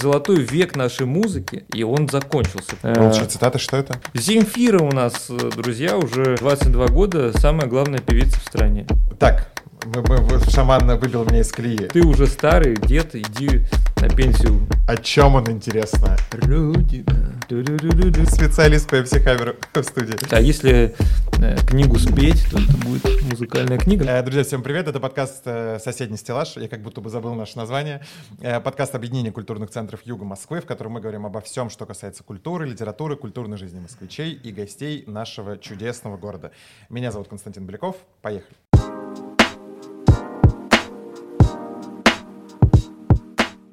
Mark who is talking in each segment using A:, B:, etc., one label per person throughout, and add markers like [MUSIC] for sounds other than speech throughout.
A: Золотой век нашей музыки, и он закончился.
B: Лучшая цитата, что это?
A: Земфира у нас, э, друзья, уже 22 года, самая главная певица в стране.
B: Так, мы, мы- шаман выбил меня из колеи.
A: Ты уже старый дед, иди на пенсию.
B: О чем он, интересно?
A: Родина.
B: Специалист по психамеру в студии.
A: А если э, книгу спеть, то это будет музыкальная книга.
B: Э, Друзья, всем привет. Это подкаст э, «Соседний стеллаж». Я как будто бы забыл наше название. Подкаст объединения культурных центров Юга Москвы, в котором мы говорим обо всем, что касается культуры, литературы, культурной жизни москвичей и гостей нашего чудесного города. Меня зовут Константин Беляков. Поехали.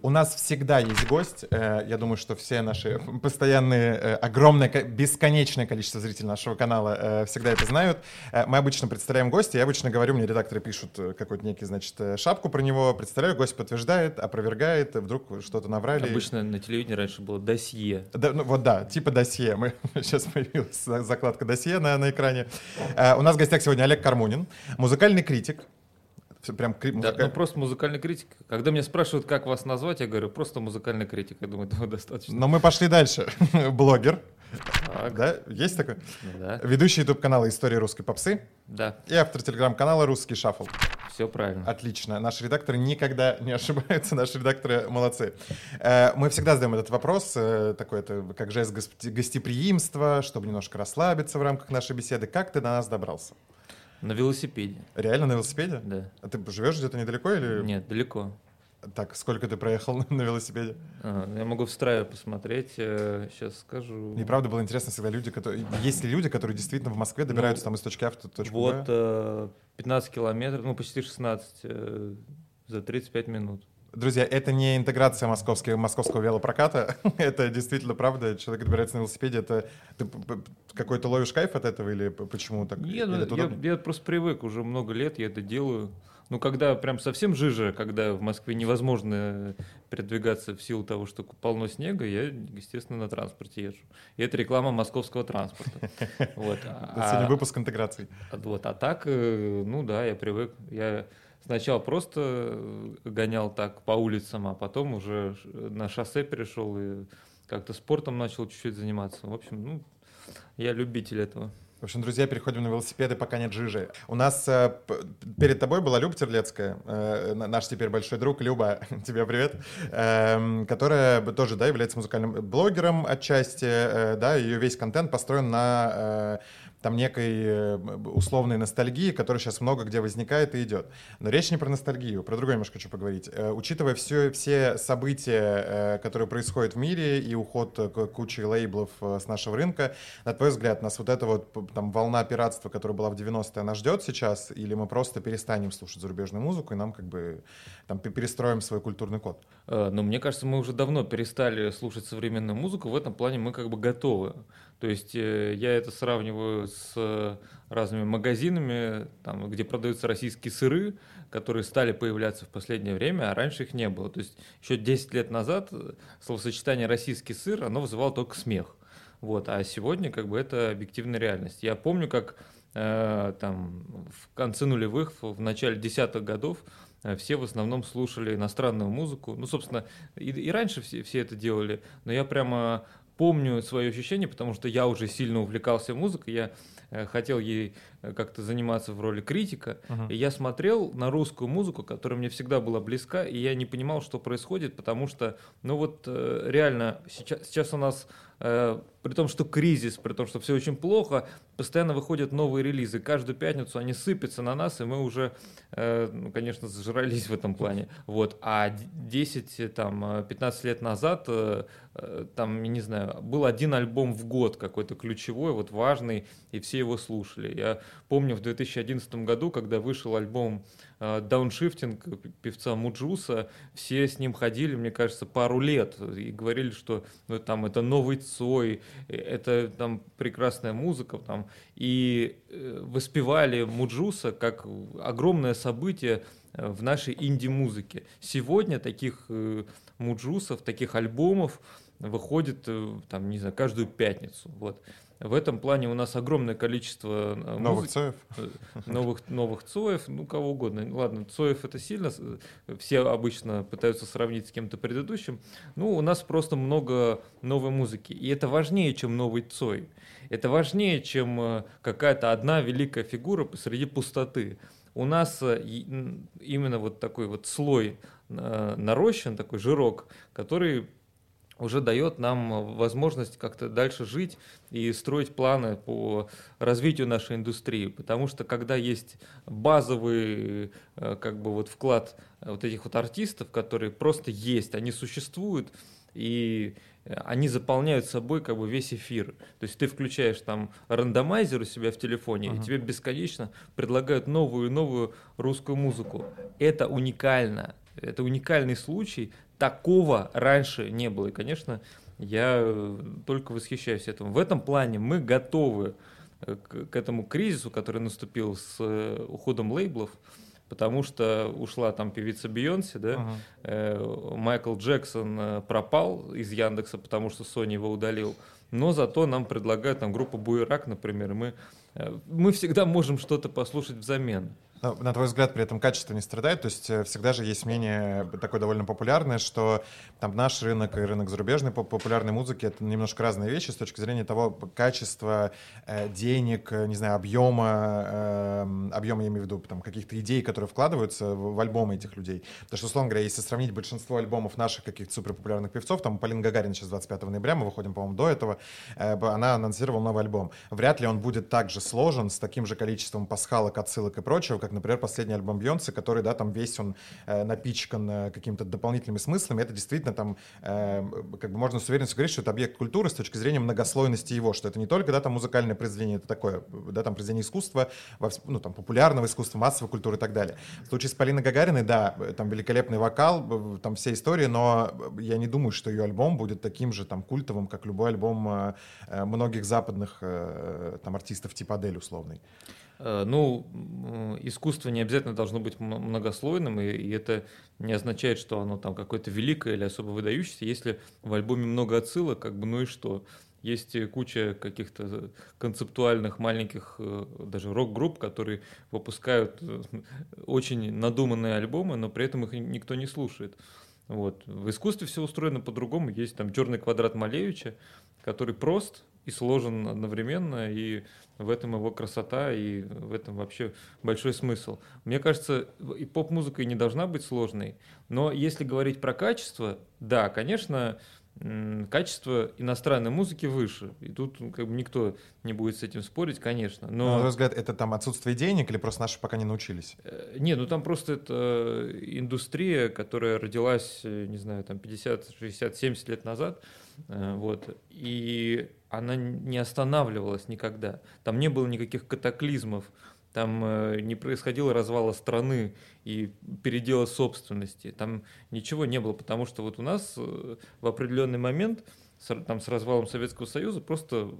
B: У нас всегда есть гость. Э, Я думаю, что все наши постоянные, э, огромное, ко- бесконечное количество зрителей нашего канала э, всегда это знают. Мы обычно представляем гостя. Я обычно говорю, мне редакторы пишут какой-то некий, значит, шапку про него. Представляю, гость подтверждает, опровергает, вдруг что-то наврали.
A: Обычно на телевидении раньше было досье.
B: Да, ну, вот да, типа досье. Мы, [LAUGHS] сейчас появилась за- закладка досье на, на экране. У нас в гостях сегодня Олег Кармунин, музыкальный критик. Прям кри-
A: Да,
B: музыка-
A: ну просто музыкальный критик. Когда меня спрашивают, как вас назвать, я говорю, просто музыкальный критик. Я думаю, [LAUGHS] этого достаточно.
B: Но мы пошли дальше. [LAUGHS] Блогер.
A: Так,
B: Да, есть такой?
A: да,
B: Ведущий YouTube канала «История русской попсы»
A: да,
B: и автор телеграм-канала «Русский шаффл».
A: все правильно.
B: Отлично. Наши редакторы никогда не ошибаются, [LAUGHS] наши редакторы молодцы. Э, Мы всегда задаем этот вопрос, э, такой это как жест гостеприимства, чтобы немножко расслабиться в рамках нашей беседы. Как ты до нас добрался?
A: На велосипеде,
B: Реально на велосипеде?
A: да.
B: А ты живешь где-то недалеко или...
A: Нет, далеко.
B: Так, сколько ты проехал [LAUGHS] на велосипеде?
A: А, Я могу в Страве посмотреть, сейчас скажу.
B: Мне правда было интересно всегда люди, которые... Есть ли люди, которые действительно в Москве добираются
A: Ну,
B: там из точки А в точку
A: Вот
B: Б?
A: э, 15 километров, ну почти 16 э, за 35 минут.
B: Друзья, это не интеграция московского, московского велопроката. [LAUGHS] это действительно правда. Человек добирается на велосипеде. Это ты какой-то ловишь кайф от этого или почему так?
A: Нет,
B: Или
A: ну, я, я просто привык, уже много лет я это делаю. Ну, когда прям совсем жижа, когда в Москве невозможно передвигаться в силу того, что полно снега, я, естественно, на транспорте езжу. И это реклама московского транспорта. [LAUGHS] Вот.
B: Сегодня
A: А,
B: выпуск интеграции.
A: вот. а так, э, ну да, я привык. Я сначала просто э, гонял так по улицам, а потом уже на шоссе перешел и как-то спортом начал чуть-чуть заниматься. В общем, ну, я любитель этого.
B: В общем, друзья, переходим на велосипеды, пока нет жижи. У нас э, перед тобой была Люба Терлецкая, э, на- наш теперь большой друг. Люба, [LAUGHS] тебе привет. Эм, которая тоже, да, является музыкальным блогером отчасти, э, да, ее весь контент построен на э, там некой э, условной ностальгии, которая сейчас много где возникает и идет. Но речь не про ностальгию, про другое немножко хочу поговорить. Э, Учитывая все, все события, э, которые происходят в мире и уход кучи лейблов с нашего рынка, на твой взгляд, нас вот эта вот там волна пиратства, которая была в 90-е, она ждет сейчас, или мы просто перестанем слушать зарубежную музыку и нам как бы там пе- перестроим свой культурный код?
A: Э, Но мне кажется, мы уже давно перестали слушать современную музыку. В этом плане мы как бы готовы. То есть э, я это сравниваю с э, разными магазинами, там, где продаются российские сыры, которые стали появляться в последнее время, а раньше их не было. То есть еще 10 лет назад словосочетание «российский сыр», оно вызывало только смех. Вот, а сегодня как бы это объективная реальность. Я помню, как э, там в конце нулевых, в начале десятых годов все в основном слушали иностранную музыку. Ну, собственно, и, и раньше все, все это делали, но я прямо помню свое ощущение, потому что я уже сильно увлекался музыкой, я э, хотел ей э, как-то заниматься в роли критика, и я смотрел на русскую музыку, которая мне всегда была близка, и я не понимал, что происходит, потому что, ну вот э, реально, сейчас, сейчас у нас, э, при том, что кризис, при том, что все очень плохо, постоянно выходят новые релизы. Каждую пятницу они сыпятся на нас, и мы уже, э, ну, конечно, зажрались в этом плане. Вот. А д- 10, э, там, э, 15 лет назад, э, э, там, не знаю, был один альбом в год какой-то ключевой, вот важный, и все его слушали. Я помню в 2011 году, когда вышел альбом э, Дауншифтинг певца Муджуса, все с ним ходили, мне кажется, пару лет и говорили, что ну, там это новый Цой, э, это там прекрасная музыка, там, и э, воспевали Муджуса как огромное событие в нашей инди-музыке. Сегодня таких муджусов, таких альбомов выходит, там, не знаю, каждую пятницу. Вот. В этом плане у нас огромное количество
B: э, новых музыки, Цоев,
A: э, новых новых Цоев, ну кого угодно. Ладно, Цоев это сильно, все обычно пытаются сравнить с кем-то предыдущим. Ну у нас просто много новой музыки, и это важнее, чем новый Цой. Это важнее, чем э, какая-то одна великая фигура посреди пустоты. У нас именно вот такой вот слой нарощен, такой жирок, который уже дает нам возможность как-то дальше жить и строить планы по развитию нашей индустрии. Потому что когда есть базовый э, как бы вот вклад вот этих вот артистов, которые просто есть, они существуют, и они заполняют собой как бы весь эфир. То есть ты включаешь там рандомайзер у себя в телефоне, uh-huh. и тебе бесконечно предлагают новую и новую русскую музыку. Это уникально. Это уникальный случай, такого раньше не было. И, конечно, я э, только восхищаюсь этому. В этом плане мы готовы э, к, этому кризису, который наступил с э, уходом лейблов, потому что ушла там певица Бейонсе, да, uh-huh. Майкл Джексон пропал из Яндекса, потому что Sony его удалил, но зато нам предлагают там группу Буерак, например, и мы, мы всегда можем что-то послушать взамен.
B: Но, на твой взгляд, при этом качество не страдает? То есть э, всегда же есть мнение такое довольно популярное, что там наш рынок и рынок зарубежной популярной музыки — это немножко разные вещи с точки зрения того качества э, денег, э, не знаю, объема, э, объема я имею в виду, там, каких-то идей, которые вкладываются в, в альбомы этих людей. Потому что, условно говоря, если сравнить большинство альбомов наших каких-то суперпопулярных певцов, там Полина Гагарина сейчас 25 ноября, мы выходим, по-моему, до этого, э, она анонсировала новый альбом. Вряд ли он будет так же сложен, с таким же количеством пасхалок, отсылок и прочего, как, например, последний альбом Бьонса, который, да, там весь он э, напичкан э, какими-то дополнительными смыслами. Это действительно там, э, как бы можно с уверенностью говорить, что это объект культуры с точки зрения многослойности его, что это не только, да, там музыкальное произведение, это такое, да, там произведение искусства, ну, там, популярного искусства, массовой культуры и так далее. В случае с Полиной Гагариной, да, там великолепный вокал, там все истории, но я не думаю, что ее альбом будет таким же там культовым, как любой альбом э, э многих западных э, там артистов типа Адель условный.
A: Э, ну, искусство не обязательно должно быть многослойным, и, и это не означает, что оно там какое-то великое или особо выдающееся. Если в альбоме много отсылок, как бы, ну и что? Есть куча каких-то концептуальных маленьких э, даже рок-групп, которые выпускают э, очень надуманные альбомы, но при этом их никто не слушает. Вот. В искусстве все устроено по-другому. Есть там черный квадрат Малевича, который прост и сложен одновременно, и в этом его красота, и в этом вообще большой смысл. Мне кажется, и поп-музыка и не должна быть сложной, но если говорить про качество, да, конечно, качество иностранной музыки выше. И тут ну, как бы никто не будет с этим спорить, конечно. Но...
B: На твой взгляд, это там отсутствие денег или просто наши пока не научились?
A: Э, не, ну там просто это индустрия, которая родилась, э, не знаю, там 50, 60, 70 лет назад. Э, вот. И она не останавливалась никогда. Там не было никаких катаклизмов, там э, не происходило развала страны и передела собственности, там ничего не было, потому что вот у нас э, в определенный момент там с развалом Советского Союза просто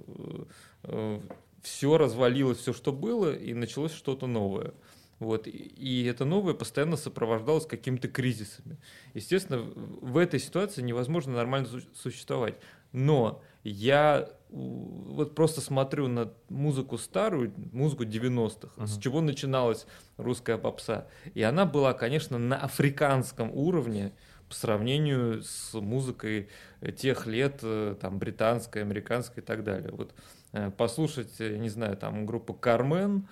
A: э, все развалилось, все, что было, и началось что-то новое. Вот. И это новое постоянно сопровождалось какими-то кризисами. Естественно, в этой ситуации невозможно нормально существовать. Но я вот просто смотрю на музыку старую, музыку 90-х, uh-huh. с чего начиналась русская попса. И она была, конечно, на африканском уровне по сравнению с музыкой тех лет, э, там, британской, американской и так далее. Вот послушать, э, не знаю, там, группу Кармен,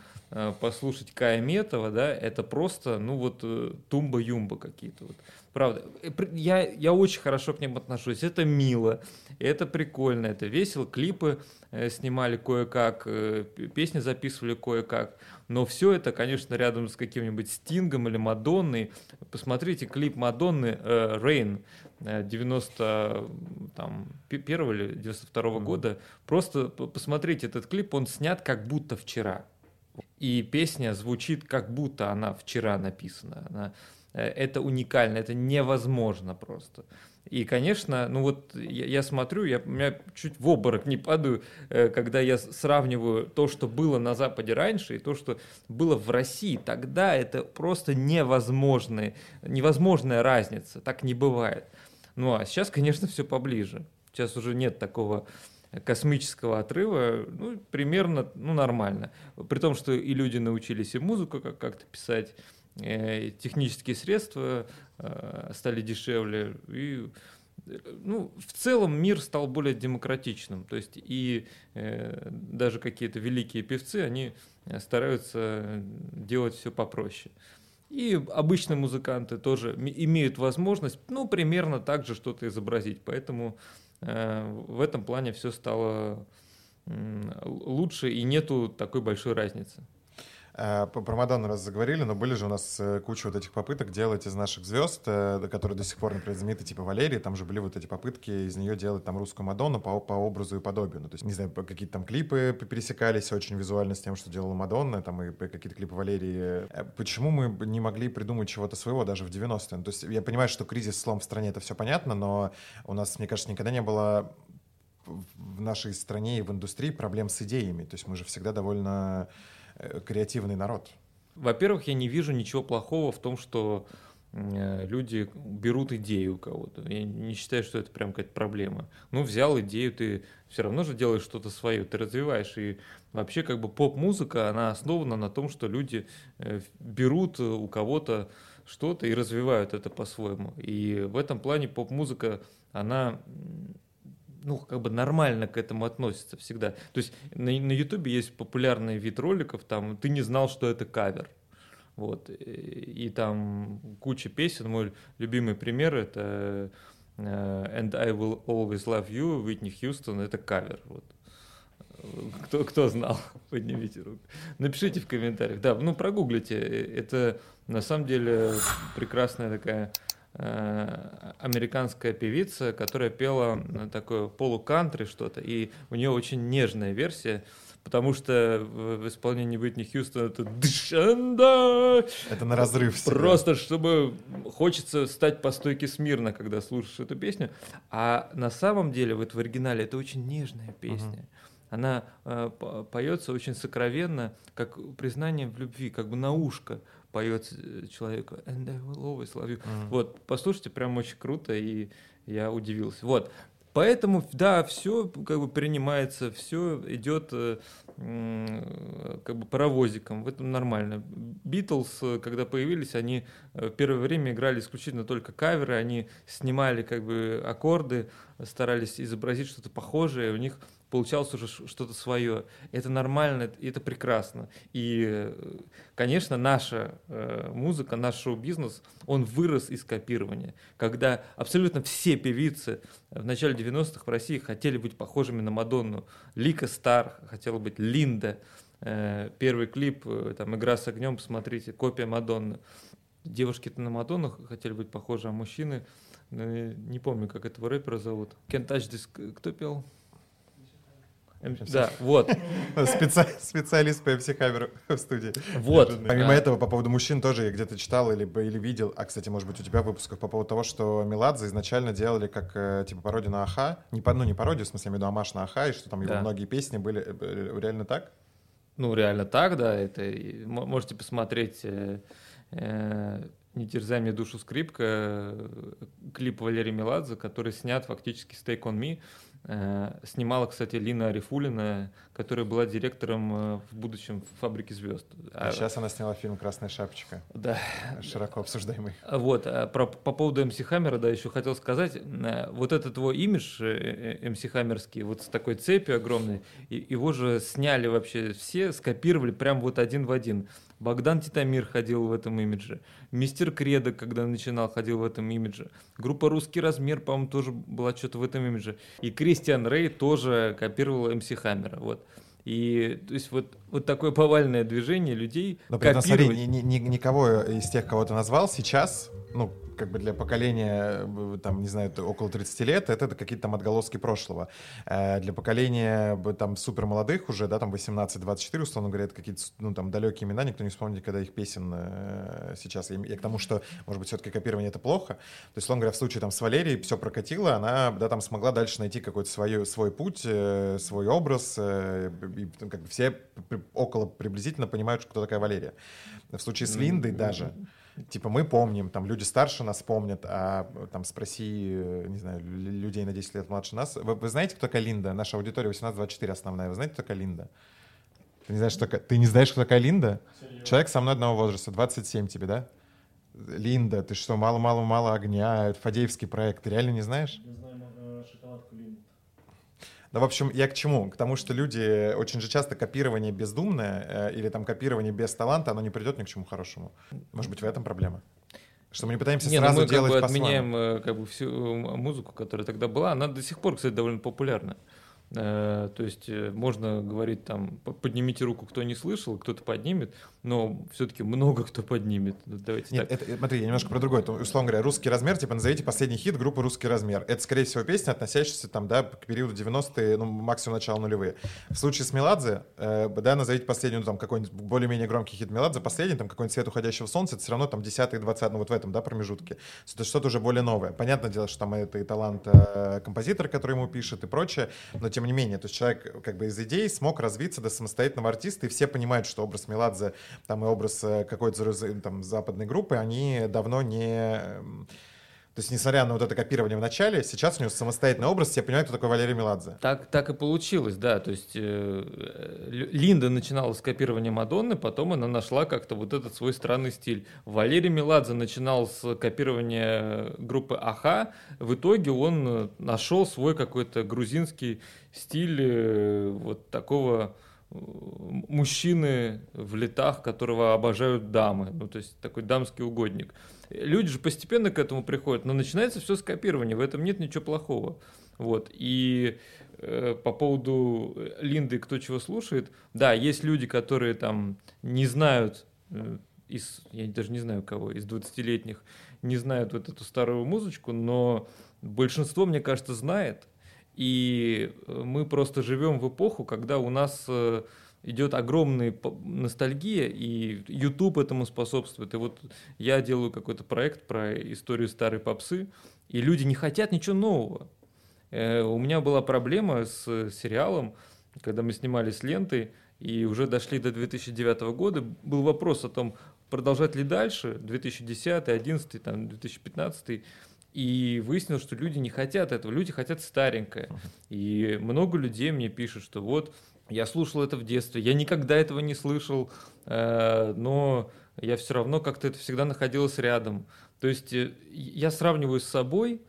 A: послушать Кая Метова, да, это просто, ну вот, тумба-юмба какие-то. Вот. Правда, я, я очень хорошо к ним отношусь. Это мило, это прикольно, это весело. Клипы э, снимали кое-как, э, песни записывали кое-как. Но все это, конечно, рядом с каким-нибудь Стингом или Мадонной. Посмотрите клип Мадонны э, «Rain» 91 или 92 -го года. Просто посмотрите этот клип, он снят как будто вчера. И песня звучит как будто она вчера написана. Она Э, это уникально, это невозможно просто. И, конечно, ну вот я, я смотрю, я, меня чуть в обморок не падаю, э, когда я сравниваю то, что было на Западе раньше, и то, что было в России. Тогда это просто невозможная, невозможная разница. Так не бывает. Ну а сейчас, конечно, все поближе. Сейчас уже нет такого космического отрыва, ну, примерно, ну, нормально. При том, что и люди научились и музыку как-то писать, э, технические средства э, стали дешевле, и ну, в целом мир стал более демократичным. То есть и э, даже какие-то великие певцы, они стараются делать все попроще. И обычные музыканты тоже имеют возможность, ну, примерно так же что-то изобразить. Поэтому э, в этом плане все стало лучше и нету такой большой разницы.
B: Э, про Мадонну раз заговорили, но были же у нас э, куча вот этих попыток делать из наших звезд, э, которые до сих пор, например, знамениты, типа Валерии, там же были вот эти попытки из нее делать там русскую Мадонну по, по образу и подобию. Ну, то есть, не знаю, какие-то там клипы пересекались очень визуально с тем, что делала Мадонна, там и какие-то клипы Валерии. Почему мы не могли придумать чего-то своего даже в 90-е? Ну, то есть я понимаю, что кризис, слом в стране, это все понятно, но у нас, мне кажется, никогда не было в нашей стране и в индустрии проблем с идеями. То есть мы же всегда довольно креативный народ?
A: Во-первых, я не вижу ничего плохого в том, что э, люди берут идею у кого-то. Я не считаю, что это прям какая-то проблема. Ну, взял идею, ты все равно же делаешь что-то свое, ты развиваешь. И вообще как бы поп-музыка, она основана на том, что люди э, берут у кого-то что-то и развивают это по-своему. И в этом плане поп-музыка, она ну, как бы нормально к этому относятся всегда. То есть на, YouTube есть популярный вид роликов, там, ты не знал, что это кавер. Вот. И, и там куча песен. Мой любимый пример это uh, And I Will Always Love You, Whitney Хьюстон, это кавер. Вот. Кто, кто знал? [LAUGHS] Поднимите руку. Напишите в комментариях. Да, ну прогуглите. Это на самом деле прекрасная такая Э, американская певица, которая пела такое полукантри что-то, и у нее очень нежная версия, потому что в исполнении Уитни Хьюстона это дышанда.
B: Это на разрыв.
A: Всегда. Просто чтобы хочется стать по стойке смирно, когда слушаешь эту песню. А на самом деле вот в оригинале это очень нежная песня. Uh-huh. Она э, поется очень сокровенно, как признание в любви, как бы на ушко поет э, человеку «And I will always love you». Mm. Вот, послушайте, прям очень круто, и я удивился. Вот, Поэтому, да, все как бы принимается, все идет э, как бы паровозиком, в этом нормально. Битлз, э, когда появились, они в первое время играли исключительно только каверы, они снимали как бы аккорды, старались изобразить что-то похожее, у них получалось уже что-то свое. Это нормально, это прекрасно. И, конечно, наша э, музыка, наш шоу-бизнес, он вырос из копирования. Когда абсолютно все певицы в начале 90-х в России хотели быть похожими на Мадонну. Лика Стар хотела быть Линда. Э, первый клип, э, там, «Игра с огнем», посмотрите, копия Мадонны. Девушки-то на Мадонну хотели быть похожи, а мужчины, не помню, как этого рэпера зовут. Can't Touch This, кто пел? Да, вот.
B: Специ... Специалист по MC-камеру в студии. Вот. Помимо этого, по поводу мужчин тоже я где-то читал или, или видел, а, кстати, может быть, у тебя в выпусках по поводу того, что Меладзе изначально делали как, э, типа, пародию на Аха. Не, ну, не пародию, в смысле, я имею в виду амаш на Аха, и что там его многие песни были э, э, реально так?
A: Ну, реально так, да. Это можете посмотреть «Не терзай мне душу скрипка», клип Валерия Меладзе, который снят фактически с Take On Me. Э, снимала, кстати, Лина Арифулина, которая была директором э, в будущем фабрики звезд.
B: А, а сейчас она сняла фильм «Красная шапочка».
A: Да.
B: Широко обсуждаемый.
A: Вот. А про, по поводу МС Хаммера, да, еще хотел сказать. Э, вот этот его имидж МС Хаммерский, вот с такой цепью огромной, его же сняли вообще все, скопировали прям вот один в один. Богдан Титамир ходил в этом имидже. Мистер Кредо, когда начинал, ходил в этом имидже. Группа «Русский размер», по-моему, тоже была что-то в этом имидже. И Кристиан Рэй тоже копировал МС Хаммера. Вот. И то есть вот, вот такое повальное движение людей
B: Но при этом, смотри, ни, ни, никого из тех, кого ты назвал сейчас, ну, как бы для поколения, э, там, не знаю, около 30 лет, это какие-то там отголоски прошлого. Э, для поколения там супер молодых уже, да, там 18-24, условно говоря, это какие-то, ну, там, далекие имена, никто не вспомнит, когда их песен э, сейчас. Я, я к тому, что, может быть, все-таки копирование это плохо. То есть, условно говоря, в случае там с Валерией все прокатило, она, да, там смогла дальше найти какой-то свой, свой путь, свой образ, и как бы все около приблизительно понимают, кто такая Валерия. В случае с Линдой даже, типа мы помним, там люди старше нас помнят, а там спроси, не знаю, людей на 10 лет младше нас. Вы, вы знаете, кто такая Линда? Наша аудитория 18-24 основная. Вы знаете, кто такая Линда? Ты не знаешь, что ты не знаешь, кто такая Линда? Серьезно? Человек со мной одного возраста, 27 тебе, да? Линда, ты что, мало-мало-мало огня, Фадеевский проект, ты реально не знаешь?
C: Не знаю, э.
B: Ну, в общем, я к чему? К тому, что люди очень же часто копирование бездумное э, или там копирование без таланта, оно не придет ни к чему хорошему. Может быть, в этом проблема? Что мы не пытаемся не, ну сразу
A: мы
B: делать
A: как бы отменяем э, как бы всю музыку, которая тогда была. Она до сих пор, кстати, довольно популярна. Э, то есть э, можно говорить там, поднимите руку, кто не слышал, кто-то поднимет, но все-таки много кто поднимет. Ну, давайте
B: Нет,
A: так.
B: это, смотри, я немножко про другое. Это, условно говоря, русский размер, типа назовите последний хит группы «Русский размер». Это, скорее всего, песня, относящаяся там, да, к периоду 90-е, ну, максимум начала нулевые. В случае с Меладзе, э, да, назовите последний, ну, там, какой-нибудь более-менее громкий хит Меладзе, последний, там, какой-нибудь «Свет уходящего солнца», это все равно там 10-й, 20 ну, вот в этом, да, промежутке. Это что-то уже более новое. Понятное дело, что там это и талант э, композитора, который ему пишет, и прочее, но тем не менее, то есть человек как бы из идей смог развиться до самостоятельного артиста, и все понимают, что образ Меладзе там и образ э, какой-то там западной группы, они давно не эм, то есть, несмотря на вот это копирование в начале, сейчас у него самостоятельный образ, все понимают, кто такой Валерий Меладзе.
A: Так, так и получилось, да. То есть, э, Линда начинала с копирования Мадонны, потом она нашла как-то вот этот свой странный стиль. Валерий Меладзе начинал с копирования группы Аха. В итоге он э, нашел свой какой-то грузинский стиль э, вот такого э, мужчины в летах, которого обожают дамы. Ну, то есть, такой дамский угодник. Люди же постепенно к этому приходят, но начинается все с копирования, в этом нет ничего плохого. Вот. И э, по поводу Линды, кто чего слушает, да, есть люди, которые там не знают э, из, я даже не знаю кого, из 20-летних, не знают вот эту старую музычку, но большинство, мне кажется, знает. И э, мы просто живем в эпоху, когда у нас э, идет огромная ностальгия, и YouTube этому способствует. И вот я делаю какой-то проект про историю старой попсы, и люди не хотят ничего нового. Э, у меня была проблема с сериалом, когда мы снимали с лентой, и уже дошли до 2009 года, был вопрос о том, продолжать ли дальше, 2010, 2011, там, 2015, и выяснилось, что люди не хотят этого, люди хотят старенькое. И много людей мне пишут, что вот я слушал это в детстве, я никогда этого не слышал, э, но я все равно как-то это всегда находилось рядом. То есть э, я сравниваю с собой,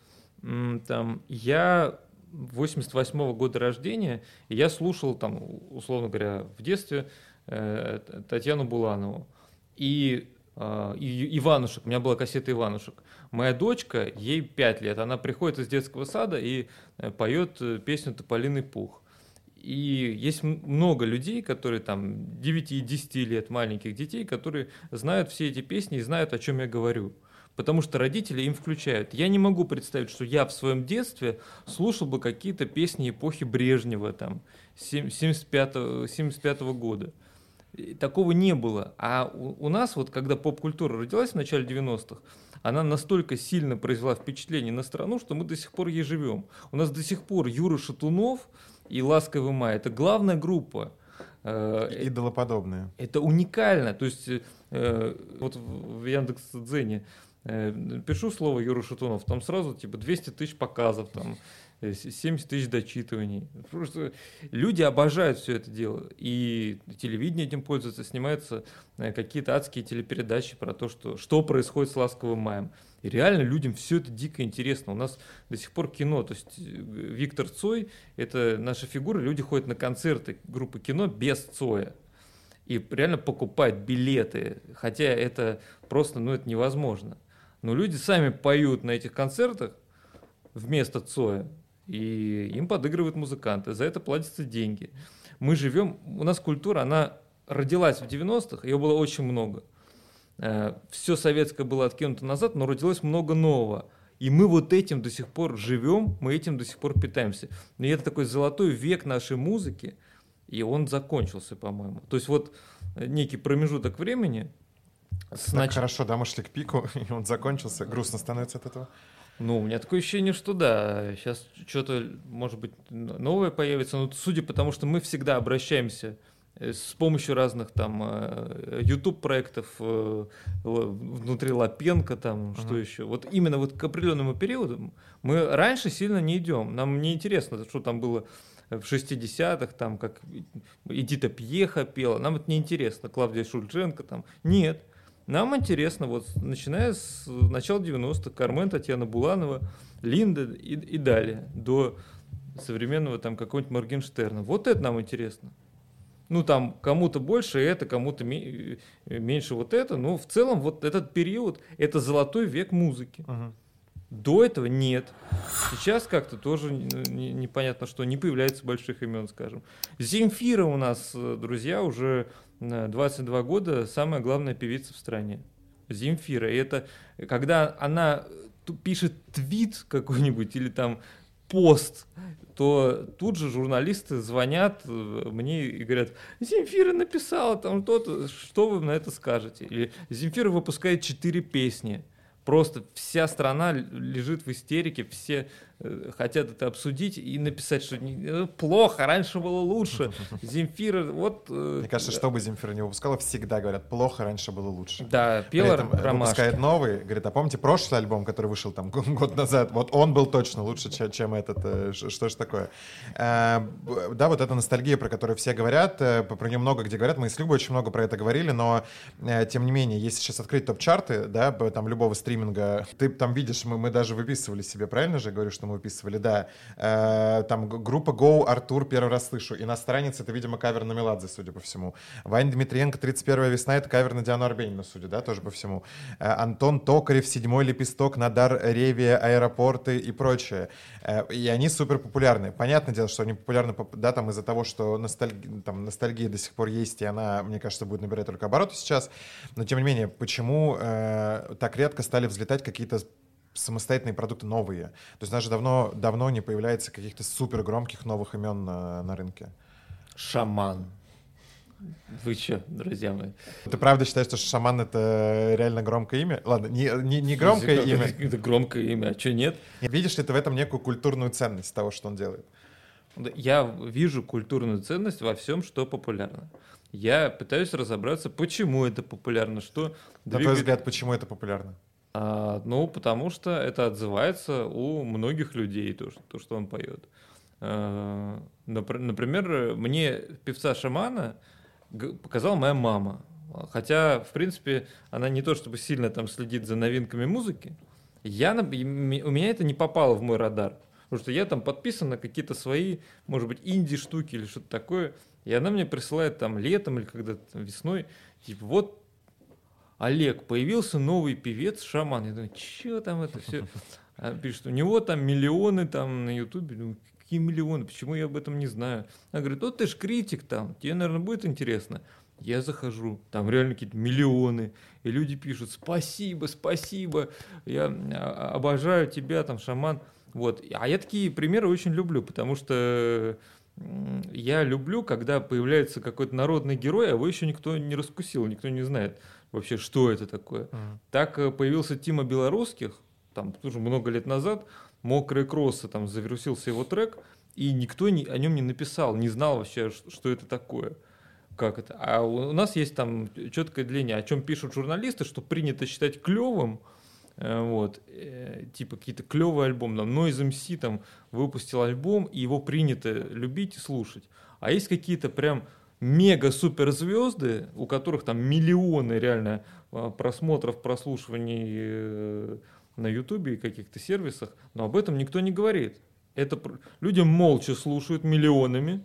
A: там, я 88 -го года рождения, и я слушал, там, условно говоря, в детстве э, Татьяну Буланову. И, и Иванушек, у меня была кассета Иванушек. Моя дочка, ей 5 лет, она приходит из детского сада и поет песню «Тополиный пух». И есть много людей, которые там 9 и 10 лет, маленьких детей, которые знают все эти песни и знают, о чем я говорю. Потому что родители им включают. Я не могу представить, что я в своем детстве слушал бы какие-то песни эпохи Брежнева, там, 75, 75 -го года. Такого не было. А у, у нас, вот когда поп-культура родилась в начале 90-х, она настолько сильно произвела впечатление на страну, что мы до сих пор ей живем. У нас до сих пор Юра Шатунов, и «Ласковый май». Это главная группа.
B: Э, Идолоподобная.
A: Это уникально. То есть э, вот в Яндекс.Дзене э, пишу слово Юра Шатунов, там сразу типа 200 тысяч показов, там 70 тысяч дочитываний. Просто люди обожают все это дело. И телевидение этим пользуется, снимаются какие-то адские телепередачи про то, что, что происходит с «Ласковым маем». И реально людям все это дико интересно. У нас до сих пор кино, то есть э, Виктор Цой – это наша фигура, люди ходят на концерты группы кино без Цоя. И реально покупают билеты, хотя это просто, ну это невозможно. Но люди сами поют на этих концертах вместо Цоя, и им подыгрывают музыканты, за это платятся деньги. Мы живем, у нас культура, она родилась в 90-х, ее было очень много – все советское было откинуто назад, но родилось много нового. И мы вот этим до сих пор живем, мы этим до сих пор питаемся. И это такой золотой век нашей музыки, и он закончился, по-моему. То есть вот некий промежуток времени.
B: Снач... Так хорошо, да, мы шли к пику, [LAUGHS] и он закончился. Грустно становится от этого.
A: Ну, у меня такое ощущение, что да, сейчас что-то, может быть, новое появится, но судя по тому, что мы всегда обращаемся Э, с помощью разных там э, YouTube проектов э, внутри Лапенко там uh-huh. что еще вот именно вот к определенному периоду мы раньше сильно не идем нам не интересно что там было в 60-х там как Эдита Пьеха пела нам это не интересно. Клавдия Шульженко там. Нет. Нам интересно вот начиная с начала 90-х Кармен Татьяна Буланова Линда и, и далее до современного там какого-нибудь Моргенштерна. Вот это нам интересно ну, там, кому-то больше это, кому-то меньше вот это. Но в целом вот этот период – это золотой век музыки. Угу. До этого нет. Сейчас как-то тоже непонятно, что не появляется больших имен, скажем. Земфира у нас, э, друзья, уже 22 года самая главная певица в стране. Земфира. И это когда она пишет твит какой-нибудь или там пост то тут же журналисты звонят э, мне и говорят, Земфира написала там то-то, что вы на это скажете? Или Земфира выпускает четыре песни. Просто вся страна лежит в истерике, все хотят это обсудить и написать, что э, плохо, раньше было лучше. [LAUGHS] Земфира, вот...
B: Э, Мне кажется, что бы Земфира не выпускала, всегда говорят, плохо, раньше было лучше.
A: Да, пела При этом
B: выпускает новый, говорит, а помните прошлый альбом, который вышел там год назад, вот он был точно лучше, чем, чем этот, что ж такое. Да, вот эта ностальгия, про которую все говорят, про нее много где говорят, мы с Любой очень много про это говорили, но тем не менее, если сейчас открыть топ-чарты, да, там любого стриминга, ты там видишь, мы, мы даже выписывали себе, правильно же, говорю, что что мы выписывали, да. Э, там группа Go, Артур, первый раз слышу. Иностранец — это, видимо, кавер на Меладзе, судя по всему. Ваня Дмитриенко, 31 весна — это кавер на Диану Арбенину, судя, да, тоже по всему. Э, Антон Токарев, седьмой лепесток, Надар Ревия, аэропорты и прочее. Э, и они супер популярны. Понятное дело, что они популярны, да, там из-за того, что ностальги, там, ностальгия до сих пор есть, и она, мне кажется, будет набирать только обороты сейчас. Но, тем не менее, почему э, так редко стали взлетать какие-то самостоятельные продукты новые. То есть даже давно, давно не появляется каких-то супер громких новых имен на, на рынке.
A: Шаман. Вы что, друзья мои?
B: Ты правда считаешь, что шаман это реально громкое имя? Ладно, не, не, не громкое
A: это,
B: имя.
A: Это громкое имя, а что нет?
B: Видишь ли ты в этом некую культурную ценность того, что он делает?
A: Я вижу культурную ценность во всем, что популярно. Я пытаюсь разобраться, почему это популярно, что...
B: На твой взгляд, почему это популярно?
A: А, ну, потому что это отзывается у многих людей, то, что, то, что он поет. А, например, мне певца шамана показала моя мама. Хотя, в принципе, она не то чтобы сильно там следит за новинками музыки. Я, у меня это не попало в мой радар. Потому что я там подписан на какие-то свои, может быть, инди-штуки или что-то такое. И она мне присылает там летом или когда-то весной, типа, вот Олег, появился новый певец, шаман. Я думаю, что там это все? [LAUGHS] А пишет, у него там миллионы там на Ютубе. Думаю, какие миллионы? Почему я об этом не знаю? Она говорит, вот ты ж критик там, тебе, наверное, будет интересно. Я захожу, там реально какие-то миллионы, и люди пишут, спасибо, спасибо, я а, обожаю тебя, там, шаман. Вот. А я такие примеры очень люблю, потому что я люблю, когда появляется какой-то народный герой, а его еще никто не раскусил, никто не знает вообще, что это такое. Mm. Так э, появился Тима Белорусских, там тоже много лет назад, «Мокрые кроссы», там завирусился его трек, и никто не, о нем не написал, не знал вообще, что это такое. Как это? А у нас есть там четкое дление, о чем пишут журналисты, что принято считать клевым, э, вот, э, типа какие-то клевые альбомы, там, Noise MC там выпустил альбом, и его принято любить и слушать. А есть какие-то прям мега-суперзвезды, у которых там миллионы реально а, просмотров, прослушиваний э, на Ютубе и каких-то сервисах, но об этом никто не говорит. Это люди молча слушают миллионами,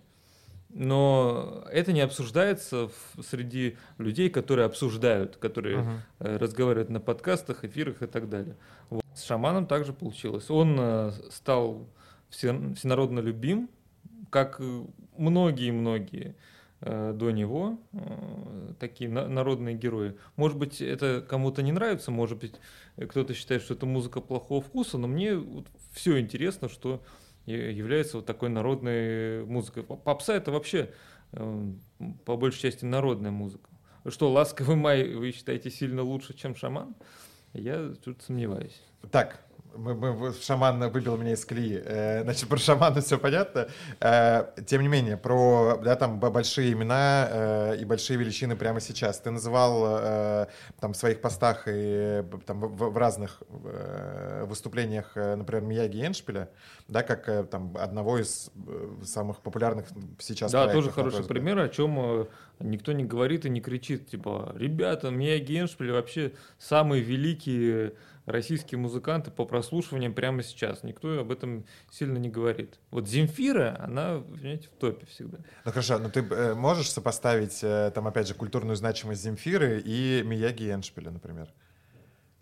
A: но это не обсуждается в, среди людей, которые обсуждают, которые uh-huh. разговаривают на подкастах, эфирах и так далее. Вот. С шаманом также получилось. Он э, стал все, всенародно любим, как многие-многие э, до него, э, такие на- народные герои. Может быть, это кому-то не нравится, может быть, э, кто-то считает, что это музыка плохого вкуса, но мне вот все интересно, что является вот такой народной музыкой. Попса это вообще э, по большей части народная музыка. Что, «Ласковый май» вы считаете сильно лучше, чем «Шаман»? Я тут сомневаюсь.
B: Так, мы, мы- шаман выбил меня из колеи. Э, значит, про шамана все понятно. Э, тем не менее, про да, там большие имена э, и большие величины прямо сейчас. Ты называл там в своих постах и там в, разных выступлениях, например, Мияги Эншпиля, да, как там одного из самых популярных сейчас
A: Да,
B: проектов,
A: тоже хороший пример, о чем никто не говорит и не кричит. Типа, ребята, Мияги Эншпиль вообще самые великие российские музыканты по прослушиваниям прямо сейчас. Никто об этом сильно не говорит. Вот Земфира, она, понимаете, в топе всегда.
B: Ну хорошо, но ты э, можешь сопоставить э, там опять же культурную значимость Земфиры и Мияги и Эншпиля, например?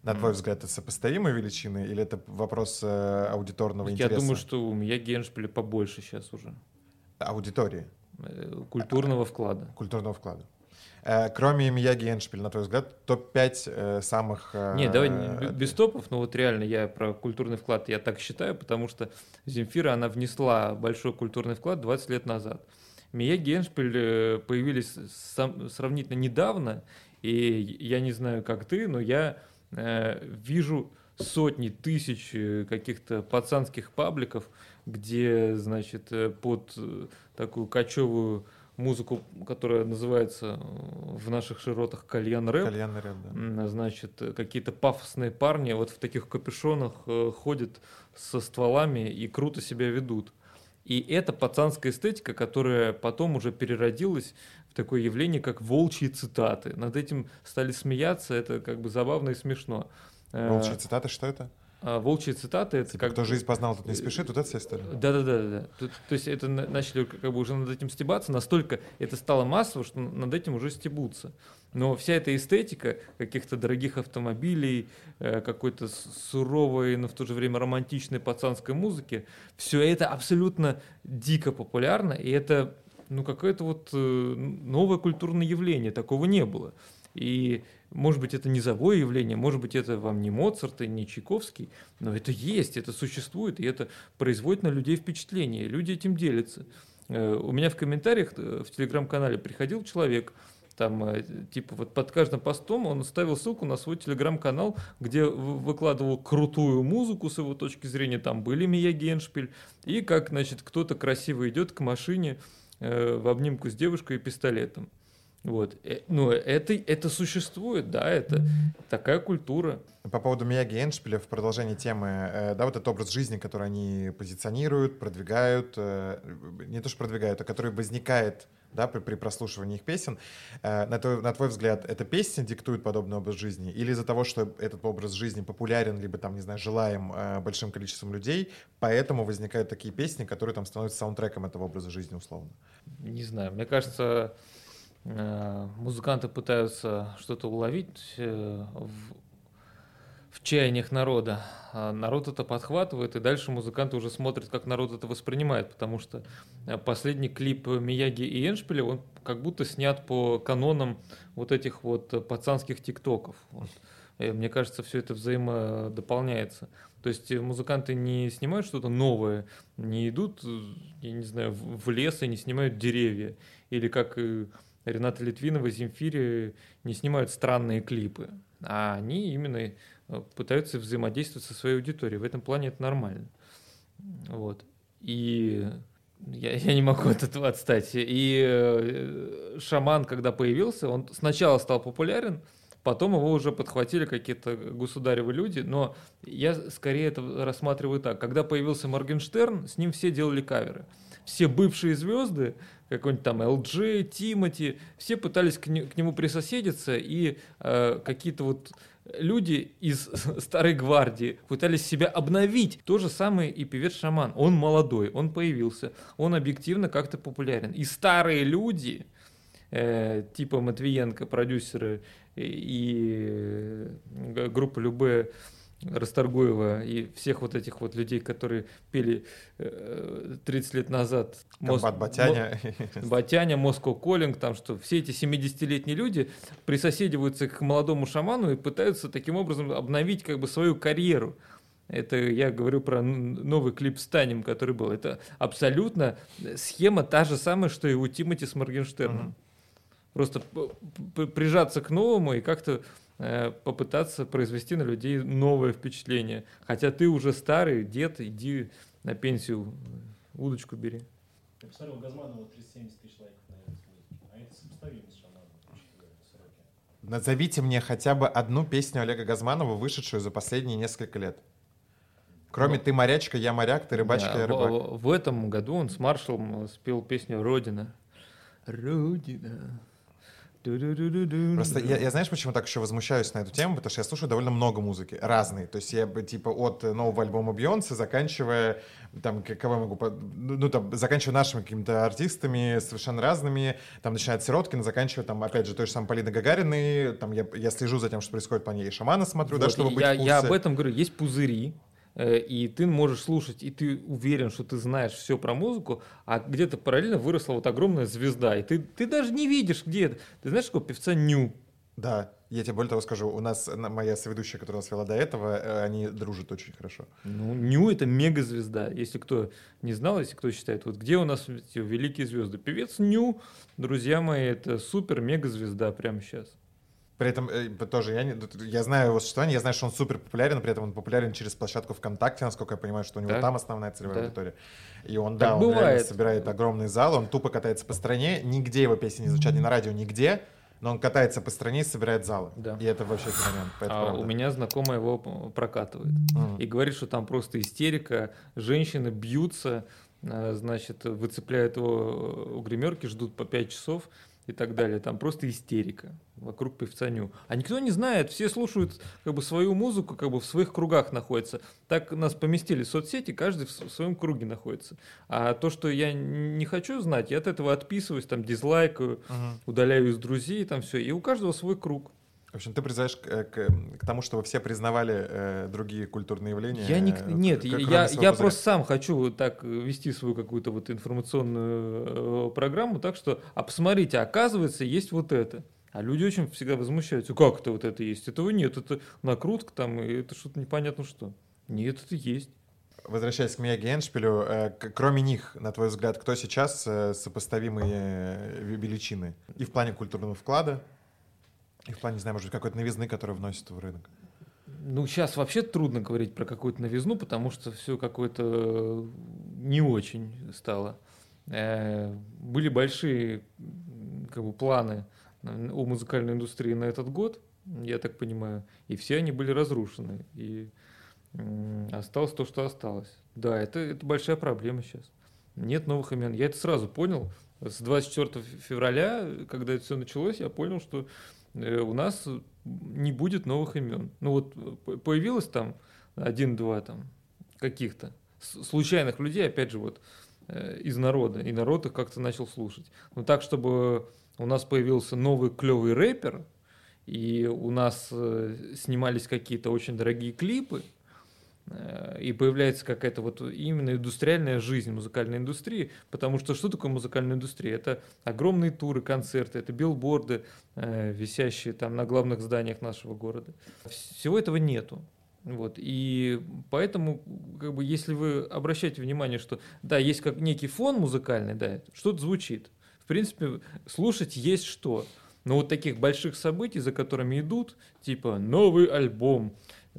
B: На твой взгляд, это сопоставимые величины или это вопрос э, аудиторного
A: Я
B: интереса?
A: думаю, что у Мияги Эншпиля побольше сейчас уже.
B: Аудитории,
A: э, Культурного вклада.
B: культурного вклада. Э, кроме Мияги и Эншпиля, на твой взгляд, топ-5 самых... э,
A: Не, давай не-
B: э,
A: без топов, но вот реально я про культурный вклад я так считаю, потому что Земфира, она внесла большой культурный вклад 20 лет назад. Мияги и Эншпиль э, появились сам- сравнительно недавно, и я не знаю, как ты, но я э, вижу сотни тысяч э, каких-то пацанских пабликов, где, значит, э, под э, такую кочевую музыку, которая называется э, в наших широтах кальян рэп,
B: Кальянный рэп, да.
A: Значит, э, какие-то пафосные парни вот в таких капюшонах э, ходят со стволами и круто себя ведут. И это пацанская эстетика, которая потом уже переродилась в такое явление, как волчьи цитаты. Над этим стали смеяться, это как бы забавно и смешно.
B: Волчьи цитаты, что это?
A: А волчьи цитаты это
B: Типа,
A: как
B: кто жизнь познал, тут не спешит, вот эта вся история?
A: да, да, да, да. Тут- то есть это на- начали как бы уже над этим стебаться, настолько это стало массово, что над этим уже стебутся. Но вся эта эстетика каких-то дорогих автомобилей, э, какой-то суровой, но в то же время романтичной пацанской музыки, все это абсолютно дико популярно, и это ну какое-то вот э, новое культурное явление, такого не было. И может быть это низовое явление, может быть это вам не Моцарт и не Чайковский, но это есть, это существует, и это производит на людей впечатление, люди этим делятся. Э, У меня в комментариях э, в телеграм-канале приходил человек, там, э, типа, вот под каждым постом он ставил ссылку на свой телеграм-канал, где выкладывал крутую музыку с его точки зрения, там были Мияги Эншпиль, и как, значит, кто-то красиво идет к машине в обнимку с девушкой и пистолетом. Вот. Э, Ну, это, это существует, да, это такая культура.
B: По поводу Мияги и Эншпиля в продолжении темы, э, да, вот этот образ жизни, который они позиционируют, продвигают, э, не то что продвигают, а который возникает да, при, при прослушивании их песен. Э, На твой, на твой взгляд, эта песня диктует подобный образ жизни? Или из-за того, что этот образ жизни популярен, либо там, не знаю, желаем э, большим количеством людей, поэтому возникают такие песни, которые там становятся саундтреком этого образа жизни условно?
A: Не знаю, мне кажется, музыканты пытаются что-то уловить э, в, в чаяниях народа. А народ это подхватывает, и дальше музыканты уже смотрят, как народ это воспринимает, потому что э, последний клип Мияги и Эншпиля, он как будто снят по канонам вот этих вот э, пацанских тиктоков. Вот. Э, Мне кажется, все это взаимодополняется. То есть э, музыканты не снимают что-то новое, не идут, э, я не знаю, в лес и не снимают деревья. Или как э, Рената Литвинова, Земфире не снимают странные клипы. А они именно э, пытаются взаимодействовать со своей аудиторией. В этом плане это нормально. Вот. И я, я не могу от этого отстать. И э, шаман, когда появился, он сначала стал популярен, потом его уже подхватили какие-то государевы люди, но я скорее это рассматриваю так. Когда появился Моргенштерн, с ним все делали каверы. Все бывшие звезды, какой-нибудь там LG, Тимати, все пытались к, не- к нему присоседиться, и э, какие-то вот люди из [LAUGHS] старой гвардии пытались себя обновить. То же самое и певец-шаман. Он молодой, он появился, он объективно как-то популярен. И старые люди, э, типа Матвиенко, продюсеры и, э, группа Любе, Расторгуева и всех вот этих вот людей, которые пели э, 30 лет назад.
B: Комбат Батяня.
A: Батяня, Москва Коллинг, там что все эти 70-летние люди присоседиваются к молодому шаману и пытаются таким образом обновить как бы свою карьеру. Это я говорю про новый клип «Станем», который был. Это абсолютно схема та же самая, что и у Тимати с Моргенштерном. Mm-hmm. Просто прижаться к новому и как-то Э, попытаться произвести на людей новое впечатление. Хотя ты уже старый, дед, иди на пенсию, удочку бери.
C: Я посмотрел, у Газманова 370 тысяч лайков на этой а это сопоставимо с Шаманом,
B: Назовите мне хотя бы одну песню Олега Газманова, вышедшую за последние несколько лет. Кроме ну, «Ты морячка, я моряк, ты рыбачка, да, я рыбак».
A: В, в этом году он с Маршалом спел песню «Родина». Родина,
B: Просто я, я знаешь, почему так еще возмущаюсь на эту тему? Потому что я слушаю довольно много музыки, разной. То есть я бы типа от нового альбома Бейонсе, заканчивая там, кого я могу, ну, ну там, заканчивая нашими какими-то артистами совершенно разными, там, начиная от Сироткина, заканчивая там, опять же, той же самой Полины Гагариной, там, я, я слежу за тем, что происходит по ней, и Шамана смотрю, вот, да, чтобы быть
A: я, я об этом говорю, есть пузыри, и ты можешь слушать, и ты уверен, что ты знаешь все про музыку, а где-то параллельно выросла вот огромная звезда, и ты, ты даже не видишь, где это. Ты знаешь такого певца Ню?
B: Да, я тебе более того скажу, у нас моя соведущая, которая нас вела до этого, э, они дружат очень хорошо.
A: Ну, Ню — это мега-звезда. Если кто не знал, если кто считает, вот где у нас эти великие звезды. Певец Ню, друзья мои, это супер-мега-звезда прямо сейчас.
B: При этом э, тоже я, не, я знаю его существование, я знаю, что он супер популярен, при этом он популярен через площадку ВКонтакте, насколько я понимаю, что у него да? там основная целевая да. аудитория. И он, так да, он бывает. реально собирает огромный зал, он тупо катается по стране, нигде его песни не звучат, ни на радио, нигде, но он катается по стране и собирает залы. Да. И это вообще феномен.
A: Это а правда. у меня знакомая его прокатывает. Mm. И говорит, что там просто истерика, женщины бьются, э, значит, выцепляют его у гримерки, ждут по 5 часов, и так далее. Там просто истерика вокруг певца Ню. А никто не знает, все слушают как бы свою музыку, как бы в своих кругах находятся. Так нас поместили в соцсети, каждый в своем круге находится. А то, что я не хочу знать, я от этого отписываюсь, там дизлайкаю, угу. удаляю из друзей, там все. И у каждого свой круг.
B: В общем, ты призываешь к, э, к, к тому, чтобы все признавали э, другие культурные явления?
A: Я не, э, нет, я, я просто сам хочу так вести свою какую-то вот информационную э, программу, так что, а посмотрите, оказывается, есть вот это. А люди очень всегда возмущаются, как это вот это есть? Этого нет, это накрутка там, и это что-то непонятно что. Нет, это есть.
B: Возвращаясь к Мияги Эншпилю, э, кроме них, на твой взгляд, кто сейчас э, сопоставимые э, величины? И в плане культурного вклада, и в плане, не знаю, может быть, какой-то новизны, которую вносит в рынок.
A: Ну, сейчас вообще трудно говорить про какую-то новизну, потому что все какое-то не очень стало. Э, были большие как бы, планы у музыкальной индустрии на этот год, я так понимаю, и все они были разрушены. И осталось то, что осталось. Да, это, это большая проблема сейчас. Нет новых имен. Я это сразу понял. С 24 февраля, когда это все началось, я понял, что Э, у нас не будет новых имен. Ну вот э, появилось там один-два там каких-то случайных людей, опять же, вот э, из народа, и народ их как-то начал слушать. Но так, чтобы у нас появился новый клевый рэпер, и у нас снимались какие-то очень дорогие клипы, Э, и появляется какая-то вот именно индустриальная жизнь музыкальной индустрии, потому что что такое музыкальная индустрия? Это огромные туры, концерты, это билборды, э, висящие там на главных зданиях нашего города. Всего этого нету. Вот. И поэтому, как бы, если вы обращаете внимание, что да, есть как некий фон музыкальный, да, что-то звучит. В принципе, слушать есть что. Но вот таких больших событий, за которыми идут, типа новый альбом,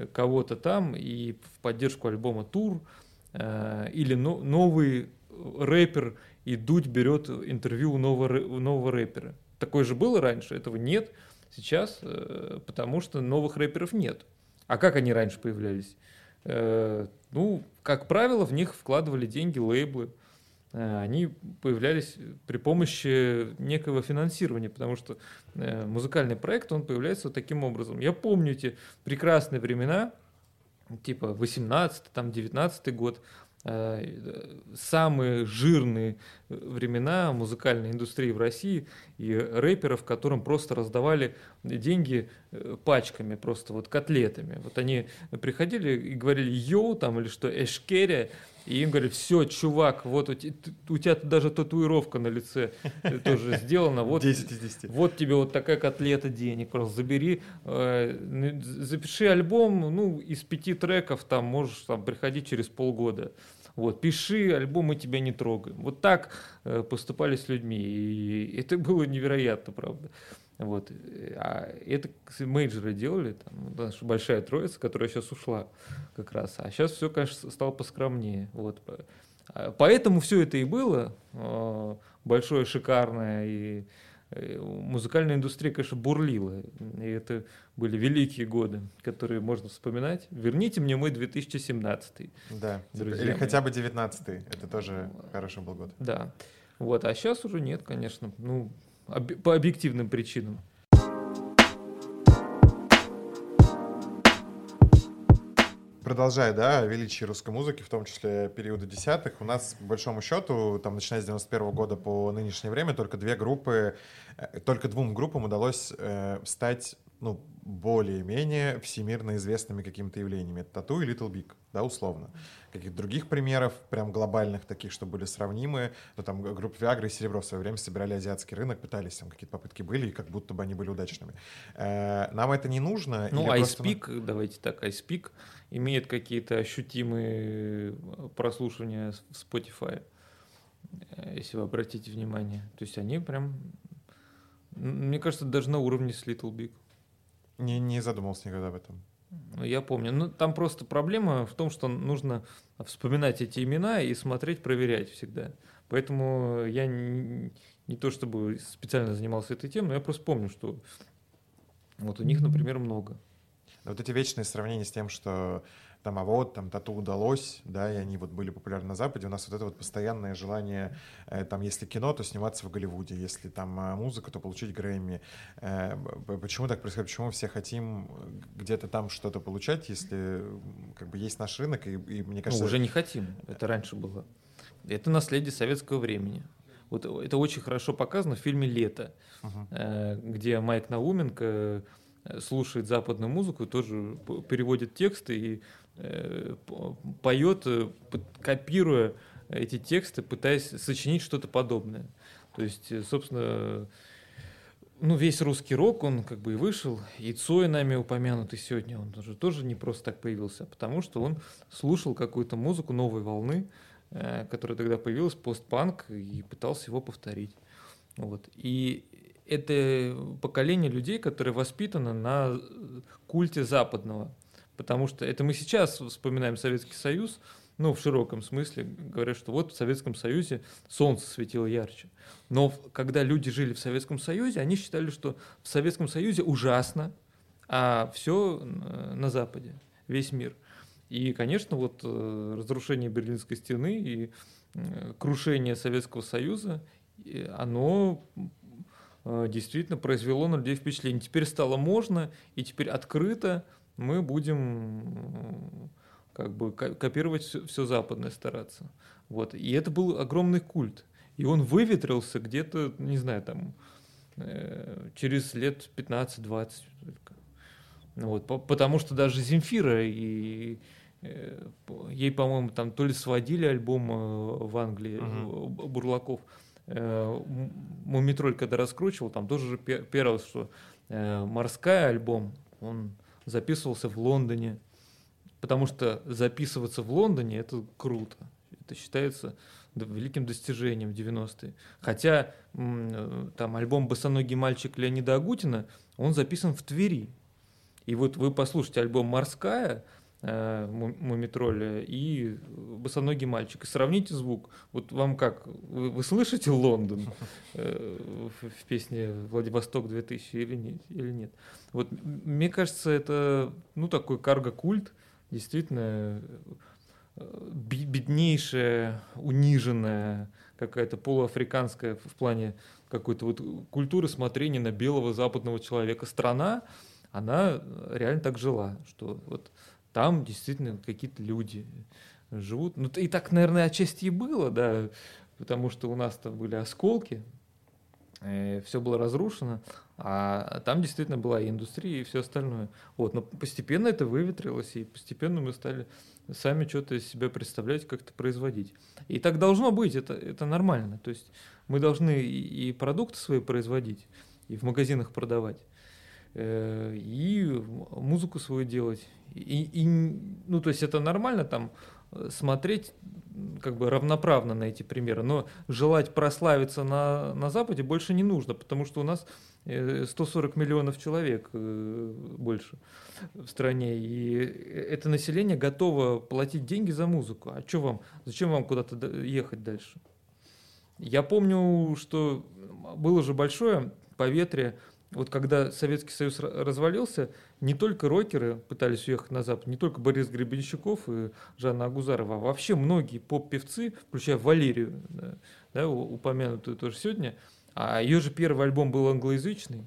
A: кого-то там и в поддержку альбома тур, э, или но, новый рэпер и Дудь берет интервью у нового, у нового рэпера. Такое же было раньше, этого нет сейчас, э, потому что новых рэперов нет. А как они раньше появлялись? Э, ну, как правило, в них вкладывали деньги лейблы. Э, они появлялись при помощи некого финансирования, потому что э, музыкальный проект, он появляется таким образом. Я помню эти прекрасные времена, типа 18 там 19 год, э, самые жирные времена музыкальной индустрии в России и рэперов, которым просто раздавали деньги э, пачками, просто вот котлетами. Вот они приходили и говорили «йоу» там или что «эшкеря», и им говорят, все, чувак, вот у, те- т- у тебя даже татуировка на лице э, тоже сделана. Вот,
B: 10 из 10.
A: вот тебе вот такая котлета денег, просто забери, э, запиши альбом, ну, из пяти треков, там, можешь там приходить через полгода. Вот, пиши альбом, мы тебя не трогаем. Вот так э, поступали с людьми, и это было невероятно, правда. Вот. э, А это кстати, мейджоры делали, там, наша большая троица, которая сейчас ушла как раз. А сейчас все, конечно, стало поскромнее. Вот. А Поэтому все это и было э, большое, шикарное, и музыкальная индустрия, конечно, бурлила. И это были великие годы, которые можно вспоминать. Верните мне мой 2017.
B: Да.
A: Друзья
B: Или
A: мои.
B: хотя бы 19 Это тоже хороший был год.
A: Да. Вот. А сейчас уже нет, конечно. Ну, об- по объективным причинам.
B: Продолжая, да, о величии русской музыки, в том числе периода десятых, у нас, по большому счету, там, начиная с 91 года по нынешнее время, только две группы, э, только двум группам удалось э, стать, ну, более-менее всемирно известными какими-то явлениями. Это Тату и Little Big, да, условно. Каких-то других примеров, прям глобальных таких, что были сравнимы, ну, там, группа Viagra и Серебро в свое время собирали азиатский рынок, пытались, там какие-то попытки были, и как будто бы они были удачными. Э, нам это не нужно.
A: Ну,
B: или просто, ну,
A: iSpeak, давайте так, iSpeak имеет какие-то ощутимые прослушивания в Spotify, э, если вы обратите внимание. То есть они прям, мне кажется, даже на уровне с Little Big.
B: Не, не задумывался никогда об этом.
A: Ну, Я помню. Ну, там просто проблема в том, что нужно вспоминать эти имена и смотреть, проверять всегда. Поэтому я не, не то чтобы специально занимался этой темой, но я просто помню, что вот у них, например, много.
B: Вот эти вечные сравнения с тем, что там, а вот, там, тату удалось, да, и они вот были популярны на Западе, у нас вот это вот постоянное желание, э, там, если кино, то сниматься в Голливуде, если там э, музыка, то получить Грэмми. Э, почему так происходит? Почему мы все хотим где-то там что-то получать, если как бы есть наш рынок, и, и мне кажется...
A: Ну, уже не хотим. Это раньше было. Это наследие советского времени. Вот это очень хорошо показано в фильме «Лето», э, где Майк Науменко слушает западную музыку, тоже переводит тексты и э, поет, э, копируя эти тексты, пытаясь сочинить что-то подобное. То есть, э, собственно, ну, весь русский рок, он как бы и вышел, и Цой нами упомянутый сегодня, он тоже, тоже не просто так появился, потому что он слушал какую-то музыку новой волны, э, которая тогда появилась, постпанк, и пытался его повторить. Вот. И это поколение людей, которое воспитано на культе западного. Потому что это мы сейчас вспоминаем Советский Союз, ну, в широком смысле, говорят, что вот в Советском Союзе солнце светило ярче. Но когда люди жили в Советском Союзе, они считали, что в Советском Союзе ужасно, а все на Западе, весь мир. И, конечно, вот э, разрушение Берлинской стены и э, крушение Советского Союза, оно э, действительно произвело на людей впечатление. Теперь стало можно, и теперь открыто мы будем м, как бы ко- копировать все, западное стараться. Вот. И это был огромный культ. И он выветрился где-то, не знаю, там, э, через лет 15-20 только. Ну Вот, по- потому что даже Земфира и э, ей, по-моему, там то ли сводили альбом э, в Англии э, Б- Бурлаков. Э, Мумитроль, когда раскручивал, там тоже же пе- первое, что э, морская альбом, он записывался в Лондоне, потому что записываться в Лондоне это круто. Это считается великим достижением в 90-е. Хотя там альбом «Босоногий мальчик» Леонида Агутина, он записан в Твери. И вот вы послушайте альбом «Морская», Мумитроля и «Босоногий мальчик» и сравните звук. Вот вам как? Вы, вы слышите Лондон э, в, в песне «Владивосток 2000» или нет? Или нет? Вот мне кажется, это ну такой карго-культ, действительно э, беднейшая, униженная, какая-то полуафриканская в плане какой-то вот культуры смотрения на белого западного человека страна, она реально так жила, что вот там действительно какие-то люди живут. Ну и так, наверное, отчасти и было, да, потому что у нас там были осколки, все было разрушено, а там действительно была и индустрия, и все остальное. Вот, но постепенно это выветрилось, и постепенно мы стали сами что-то из себя представлять, как-то производить. И так должно быть, это, это нормально. То есть мы должны и, продукты свои производить, и в магазинах продавать, э, и музыку свою делать. И, и, ну, то есть это нормально там э, смотреть как бы равноправно на эти примеры. Но желать прославиться на, на Западе больше не нужно, потому что у нас 140 э, миллионов человек э, больше в стране. И это население готово платить деньги за музыку. А что вам? Зачем вам куда-то ехать дальше? Я помню, что было же большое поветрие вот когда Советский Союз развалился, не только рокеры пытались уехать на Запад, не только Борис Гребенщиков и Жанна Агузарова, а вообще многие поп-певцы, включая Валерию, да, упомянутую тоже сегодня, а ее же первый альбом был англоязычный,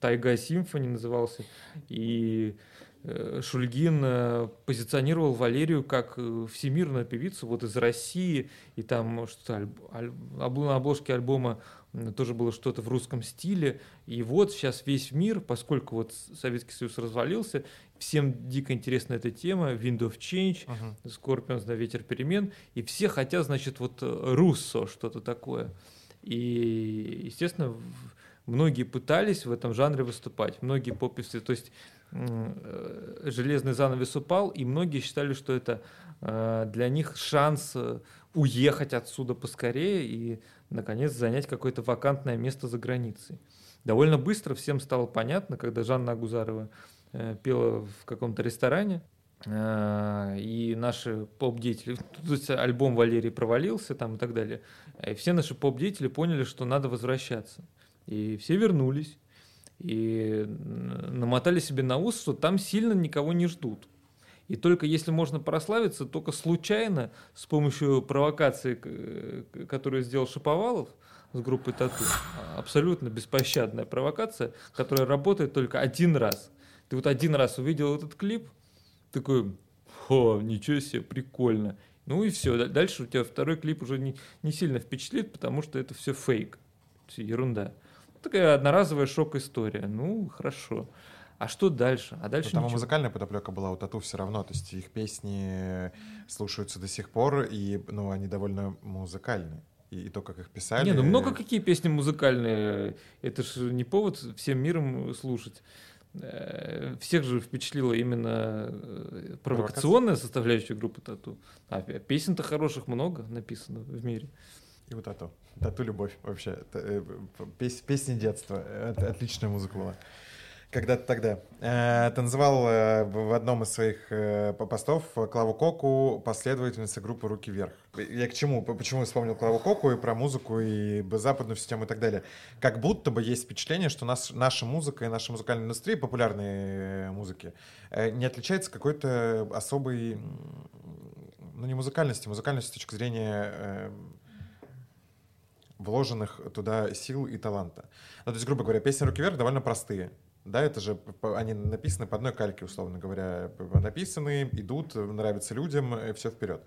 A: Тайга Симфони назывался, и Шульгин э, позиционировал Валерию как э, всемирную певицу вот из России, и там что-то на обложке альбома тоже было что-то в русском стиле. И вот сейчас весь мир, поскольку вот Советский Союз развалился, всем дико интересна эта тема, Wind of Change, uh-huh. Scorpions, да, Ветер перемен, и все хотят, значит, вот руссо, что-то такое. И, естественно, многие пытались в этом жанре выступать, многие попевцы, то есть Э, железный занавес упал, и многие считали, что это э, для них шанс э, уехать отсюда поскорее и, наконец, занять какое-то вакантное место за границей. Довольно быстро всем стало понятно, когда Жанна Агузарова пела в каком-то ресторане, и наши поп-деятели, то есть альбом Валерий провалился там и так далее, и все наши поп-деятели поняли, что надо возвращаться. И все вернулись и намотали себе на ус, что там сильно никого не ждут. И только если можно прославиться, только случайно, с помощью провокации, которую сделал Шаповалов с группой Тату, абсолютно беспощадная провокация, которая работает только один раз. Ты вот один раз увидел этот клип, такой, о, ничего себе, прикольно. Ну и все, дальше у тебя второй клип уже не, не сильно впечатлит, потому что это все фейк, все ерунда такая одноразовая шок-история. Ну, хорошо. А что дальше? А дальше
B: Но там музыкальная подоплека была у Тату все равно, то есть их песни слушаются до сих пор, и ну, они довольно музыкальные. И, и то, как их писали.
A: Не, ну много какие песни музыкальные. Это же не повод всем миром слушать. Э, всех же впечатлила именно э, провокационная составляющая группы Тату. А песен-то хороших много написано в мире.
B: И вот тату. Тату любовь вообще. Э, пес, песни детства. Отличная музыка была. Когда-то тогда. Э, ты называл э, в одном из своих постов Клаву Коку последовательница группы «Руки вверх». Я к чему? Почему вспомнил Клаву Коку и про музыку, и западную систему и так далее? Как будто бы есть впечатление, что нас, наша музыка и наша музыкальная индустрия, популярной музыки, не отличается какой-то особой, ну не музыкальности, музыкальности с точки зрения вложенных туда сил и таланта. Ну, то есть, грубо говоря, песни «Руки вверх» довольно простые. Да, это же они написаны по одной кальке, условно говоря, написаны, идут, нравятся людям, и все вперед.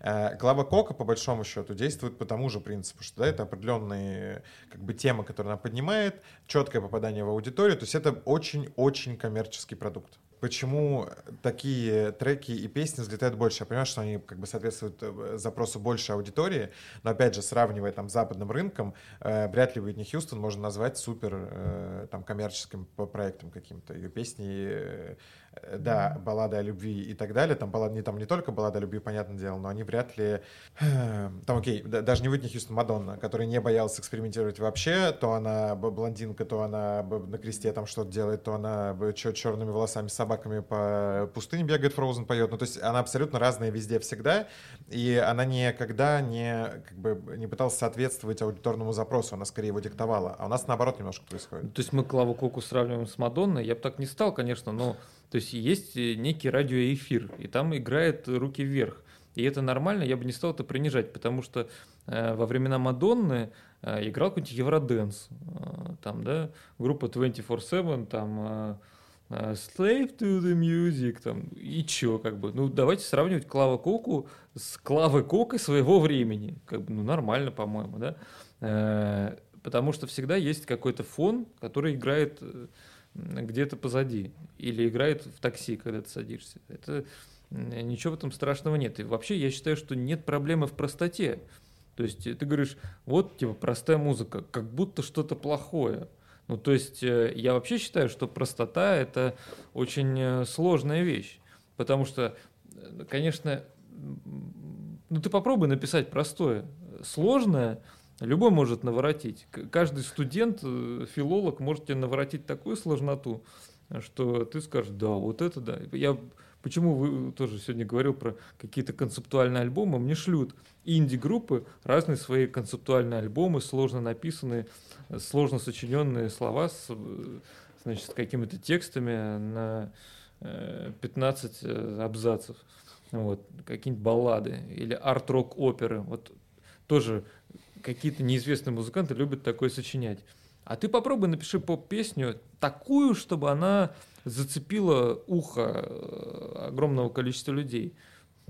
B: Э, Клава Кока, по большому счету, действует по тому же принципу, что да, это определенные как бы темы, которые она поднимает, четкое попадание в аудиторию, то есть это очень-очень коммерческий продукт почему такие треки и песни взлетают больше. Я понимаю, что они как бы соответствуют э, запросу большей аудитории, но опять же, сравнивая там с западным рынком, э, вряд ли Уитни Хьюстон можно назвать супер э, там коммерческим проектом каким-то. Ее песни э, да, баллада о любви и так далее, там, баллада, не, там не только баллада о любви, понятное дело, но они вряд ли, [CLEARS THROAT] там, окей, даже не Уитни Хьюстон, Мадонна, который не боялся экспериментировать вообще, то она блондинка, то она на кресте там что-то делает, то она черными волосами, собаками по пустыне бегает, Фроузен поет, ну, то есть она абсолютно разная везде всегда, и она никогда не, как бы, не пыталась соответствовать аудиторному запросу, она скорее его диктовала, а у нас наоборот немножко происходит.
A: То есть мы Клаву Коку сравниваем с Мадонной, я бы так не стал, конечно, но то есть есть э, некий радиоэфир, и там играет руки вверх. И это нормально, я бы не стал это принижать, потому что э, во времена Мадонны э, играл какой-нибудь Евроденс, э, там, да, группа 24-7, там, э, а, Slave to the music, там, и чё, как бы, ну, давайте сравнивать Клава Коку с Клавой Кокой своего времени, как бы, ну, нормально, по-моему, да, э, потому что всегда есть какой-то фон, который играет э, где-то позади, или играет в такси, когда ты садишься, это ничего в этом страшного нет, и вообще я считаю, что нет проблемы в простоте, то есть ты говоришь, вот, типа, простая музыка, как будто что-то плохое, ну, то есть э, я вообще считаю, что простота – это очень э, сложная вещь, потому что, э, конечно, ну ты попробуй написать простое. Сложное любой может наворотить. Каждый студент, филолог может тебе наворотить такую сложноту, что ты скажешь, да, вот это да. Я Почему вы тоже сегодня говорил про какие-то концептуальные альбомы? Мне шлют инди-группы разные свои концептуальные альбомы, сложно написанные, сложно сочиненные слова с, значит, с какими-то текстами на 15 э, э, абзацев. Вот, какие-нибудь баллады или арт-рок оперы. Вот тоже какие-то неизвестные музыканты любят такое сочинять. А ты попробуй напиши поп-песню такую, чтобы она зацепила ухо э, огромного количества людей.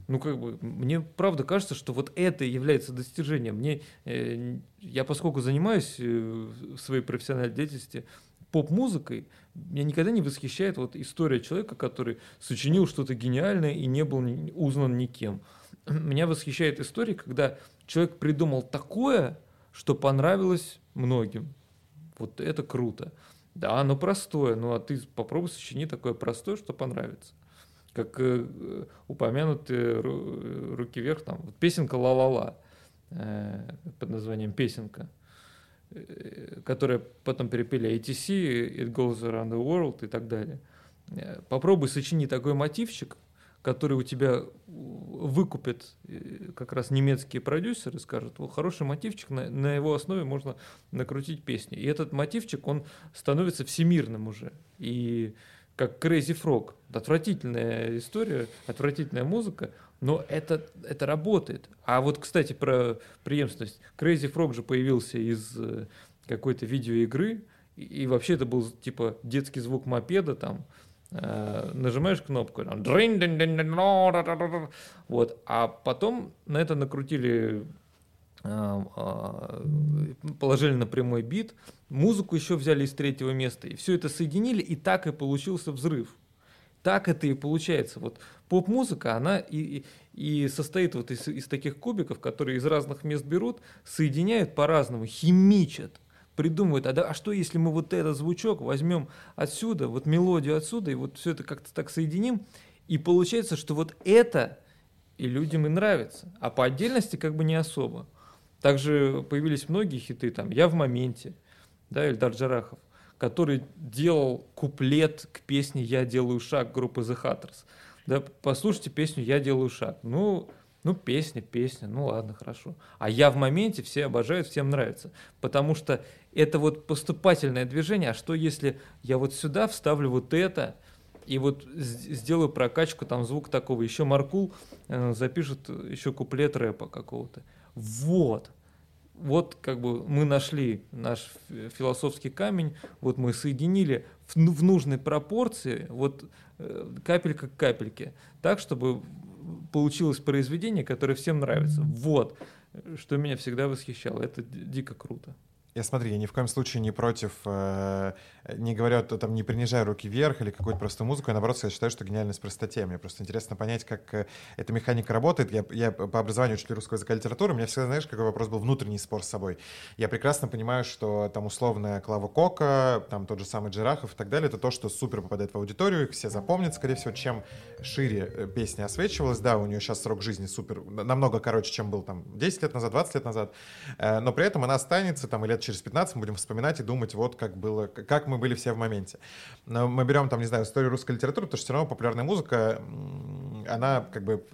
A: Ну, как бы, мне правда кажется, что вот это является достижением. Мне, э, я поскольку занимаюсь э, в своей профессиональной деятельности поп-музыкой, меня никогда не восхищает вот история человека, который сочинил что-то гениальное и не был узнан никем. Меня восхищает история, когда человек придумал такое, что понравилось многим. Вот это круто. Да, оно простое, ну а ты попробуй сочини такое простое, что понравится. Как э, упомянутые руки вверх, там, вот песенка «Ла-ла-ла» э, под названием «Песенка», э, которая потом перепели ATC, «It Goes Around the World» и так далее. Э, попробуй сочини такой мотивчик, который у тебя выкупят э, как раз немецкие продюсеры, скажут, вот хороший мотивчик, на, на его основе можно накрутить песни. И этот мотивчик, он становится всемирным уже. И как Crazy Frog. Отвратительная история, отвратительная музыка, но это, это работает. А вот, кстати, про преемственность. Crazy Frog же появился из э, какой-то видеоигры, и, и вообще это был типа детский звук мопеда там, нажимаешь кнопку, вот, а потом на это накрутили, э, э, положили на прямой бит, музыку еще взяли из третьего места, и все это соединили, и так и получился взрыв. Так это и получается. Вот поп-музыка, она и, и состоит вот из, из таких кубиков, которые из разных мест берут, соединяют по-разному, химичат придумывают, а, да, а что если мы вот этот звучок возьмем отсюда, вот мелодию отсюда, и вот все это как-то так соединим, и получается, что вот это и людям и нравится, а по отдельности как бы не особо. Также появились многие хиты, там «Я в моменте», да, Эльдар Джарахов, который делал куплет к песне «Я делаю шаг» группы The Hatters. Да, послушайте песню «Я делаю шаг». Ну, ну, песня, песня, ну ладно, хорошо. А я в моменте, все обожают, всем нравится. Потому что это вот поступательное движение. А что если я вот сюда вставлю вот это, и вот сделаю прокачку, там звук такого. Еще Маркул э, запишет еще куплет рэпа какого-то. Вот. Вот как бы мы нашли наш философский камень, вот мы соединили в, в нужной пропорции, вот э, капелька к капельке, так, чтобы получилось произведение, которое всем нравится. Вот, что меня всегда восхищало. Это дико круто.
B: Я смотри, я ни в коем случае не против, э, не говорю, там, не принижая руки вверх или какую-то простую музыку, я наоборот я считаю, что гениальность в простоте. Мне просто интересно понять, как э, эта механика работает. Я, я по образованию учитель русского языка и литературы, у меня всегда, знаешь, какой вопрос был внутренний спор с собой. Я прекрасно понимаю, что там условная Клава Кока, там тот же самый Джерахов и так далее, это то, что супер попадает в аудиторию, их все запомнят, скорее всего, чем шире э, песня освечивалась. Да, у нее сейчас срок жизни супер, намного короче, чем был там 10 лет назад, 20 лет назад, э, но при этом она останется там и лет через 15 мы будем вспоминать и думать, вот как было, как мы были все в моменте. Но мы берем там, не знаю, историю русской литературы, потому что все равно популярная музыка, она как бы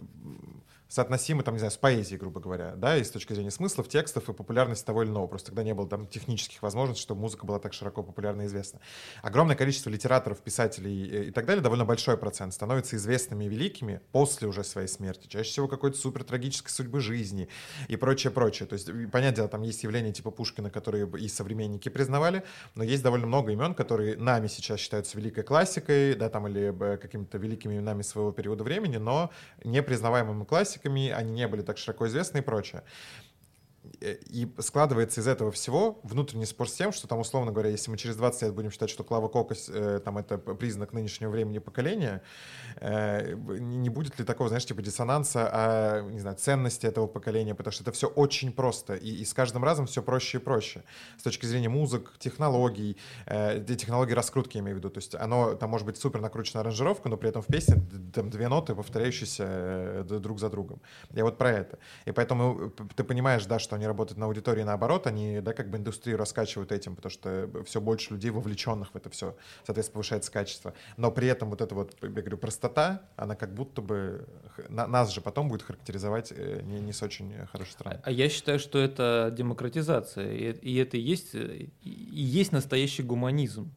B: соотносимы, там, не знаю, с поэзией, грубо говоря, да, и с точки зрения смыслов, текстов и популярности того или иного. Просто тогда не было там технических возможностей, чтобы музыка была так широко популярна и известна. Огромное количество литераторов, писателей и, и так далее, довольно большой процент, становятся известными и великими после уже своей смерти. Чаще всего какой-то супер трагической судьбы жизни и прочее, прочее. То есть, понятное дело, там есть явления типа Пушкина, которые и современники признавали, но есть довольно много имен, которые нами сейчас считаются великой классикой, да, там, или э, какими-то великими именами своего периода времени, но непризнаваемыми классиками классиками, они не были так широко известны и прочее. Э, и складывается из этого всего внутренний спор с тем, что там, условно говоря, если мы через 20 лет будем считать, что Клава Кокос э, там это признак нынешнего времени поколения, э, не будет ли такого, знаешь, типа диссонанса о, не знаю, ценности этого поколения, потому что это все очень просто, и, и с каждым разом все проще и проще. С точки зрения музык, технологий, э, технологий раскрутки, я имею в виду, то есть оно, там может быть супер накручена аранжировка, но при этом в песне там две ноты, повторяющиеся э, друг за другом. Я вот про это. И поэтому э, ты понимаешь, да, что они работают на аудитории наоборот, они, да, как бы индустрию раскачивают этим, потому что все больше людей вовлеченных в это все, соответственно, повышается качество. Но при этом вот эта вот, я говорю, простота, она как будто бы на, нас же потом будет характеризовать э, не, не с очень хорошей стороны.
A: А я считаю, что это демократизация, и, и это и есть, и есть настоящий гуманизм.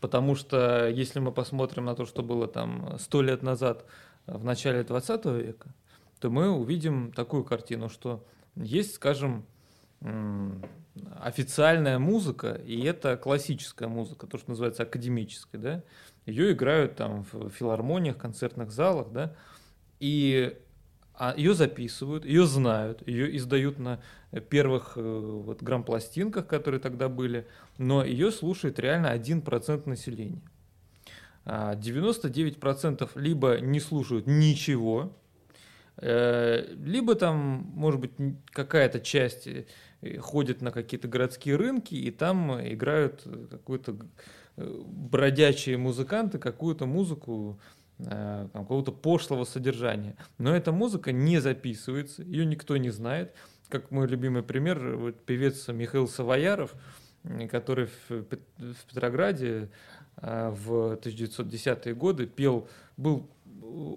A: Потому что если мы посмотрим на то, что было там сто лет назад, в начале 20 века, то мы увидим такую картину, что есть, скажем, официальная музыка, и это классическая музыка, то, что называется академической, да, ее играют там в филармониях, концертных залах, да, и а ее записывают, ее знают, ее издают на первых э, вот, грамм-пластинках, которые тогда были, но ее слушает реально 1% населения. 99% а либо не слушают ничего, либо там, может быть, какая-то часть э, ходит на какие-то городские рынки, и там играют какую-то э, бродячие музыканты какую-то музыку какого-то пошлого содержания. Но эта музыка не записывается, ее никто не знает. Как мой любимый пример, вот певец Михаил Савояров, который в Петрограде в 1910-е годы пел, был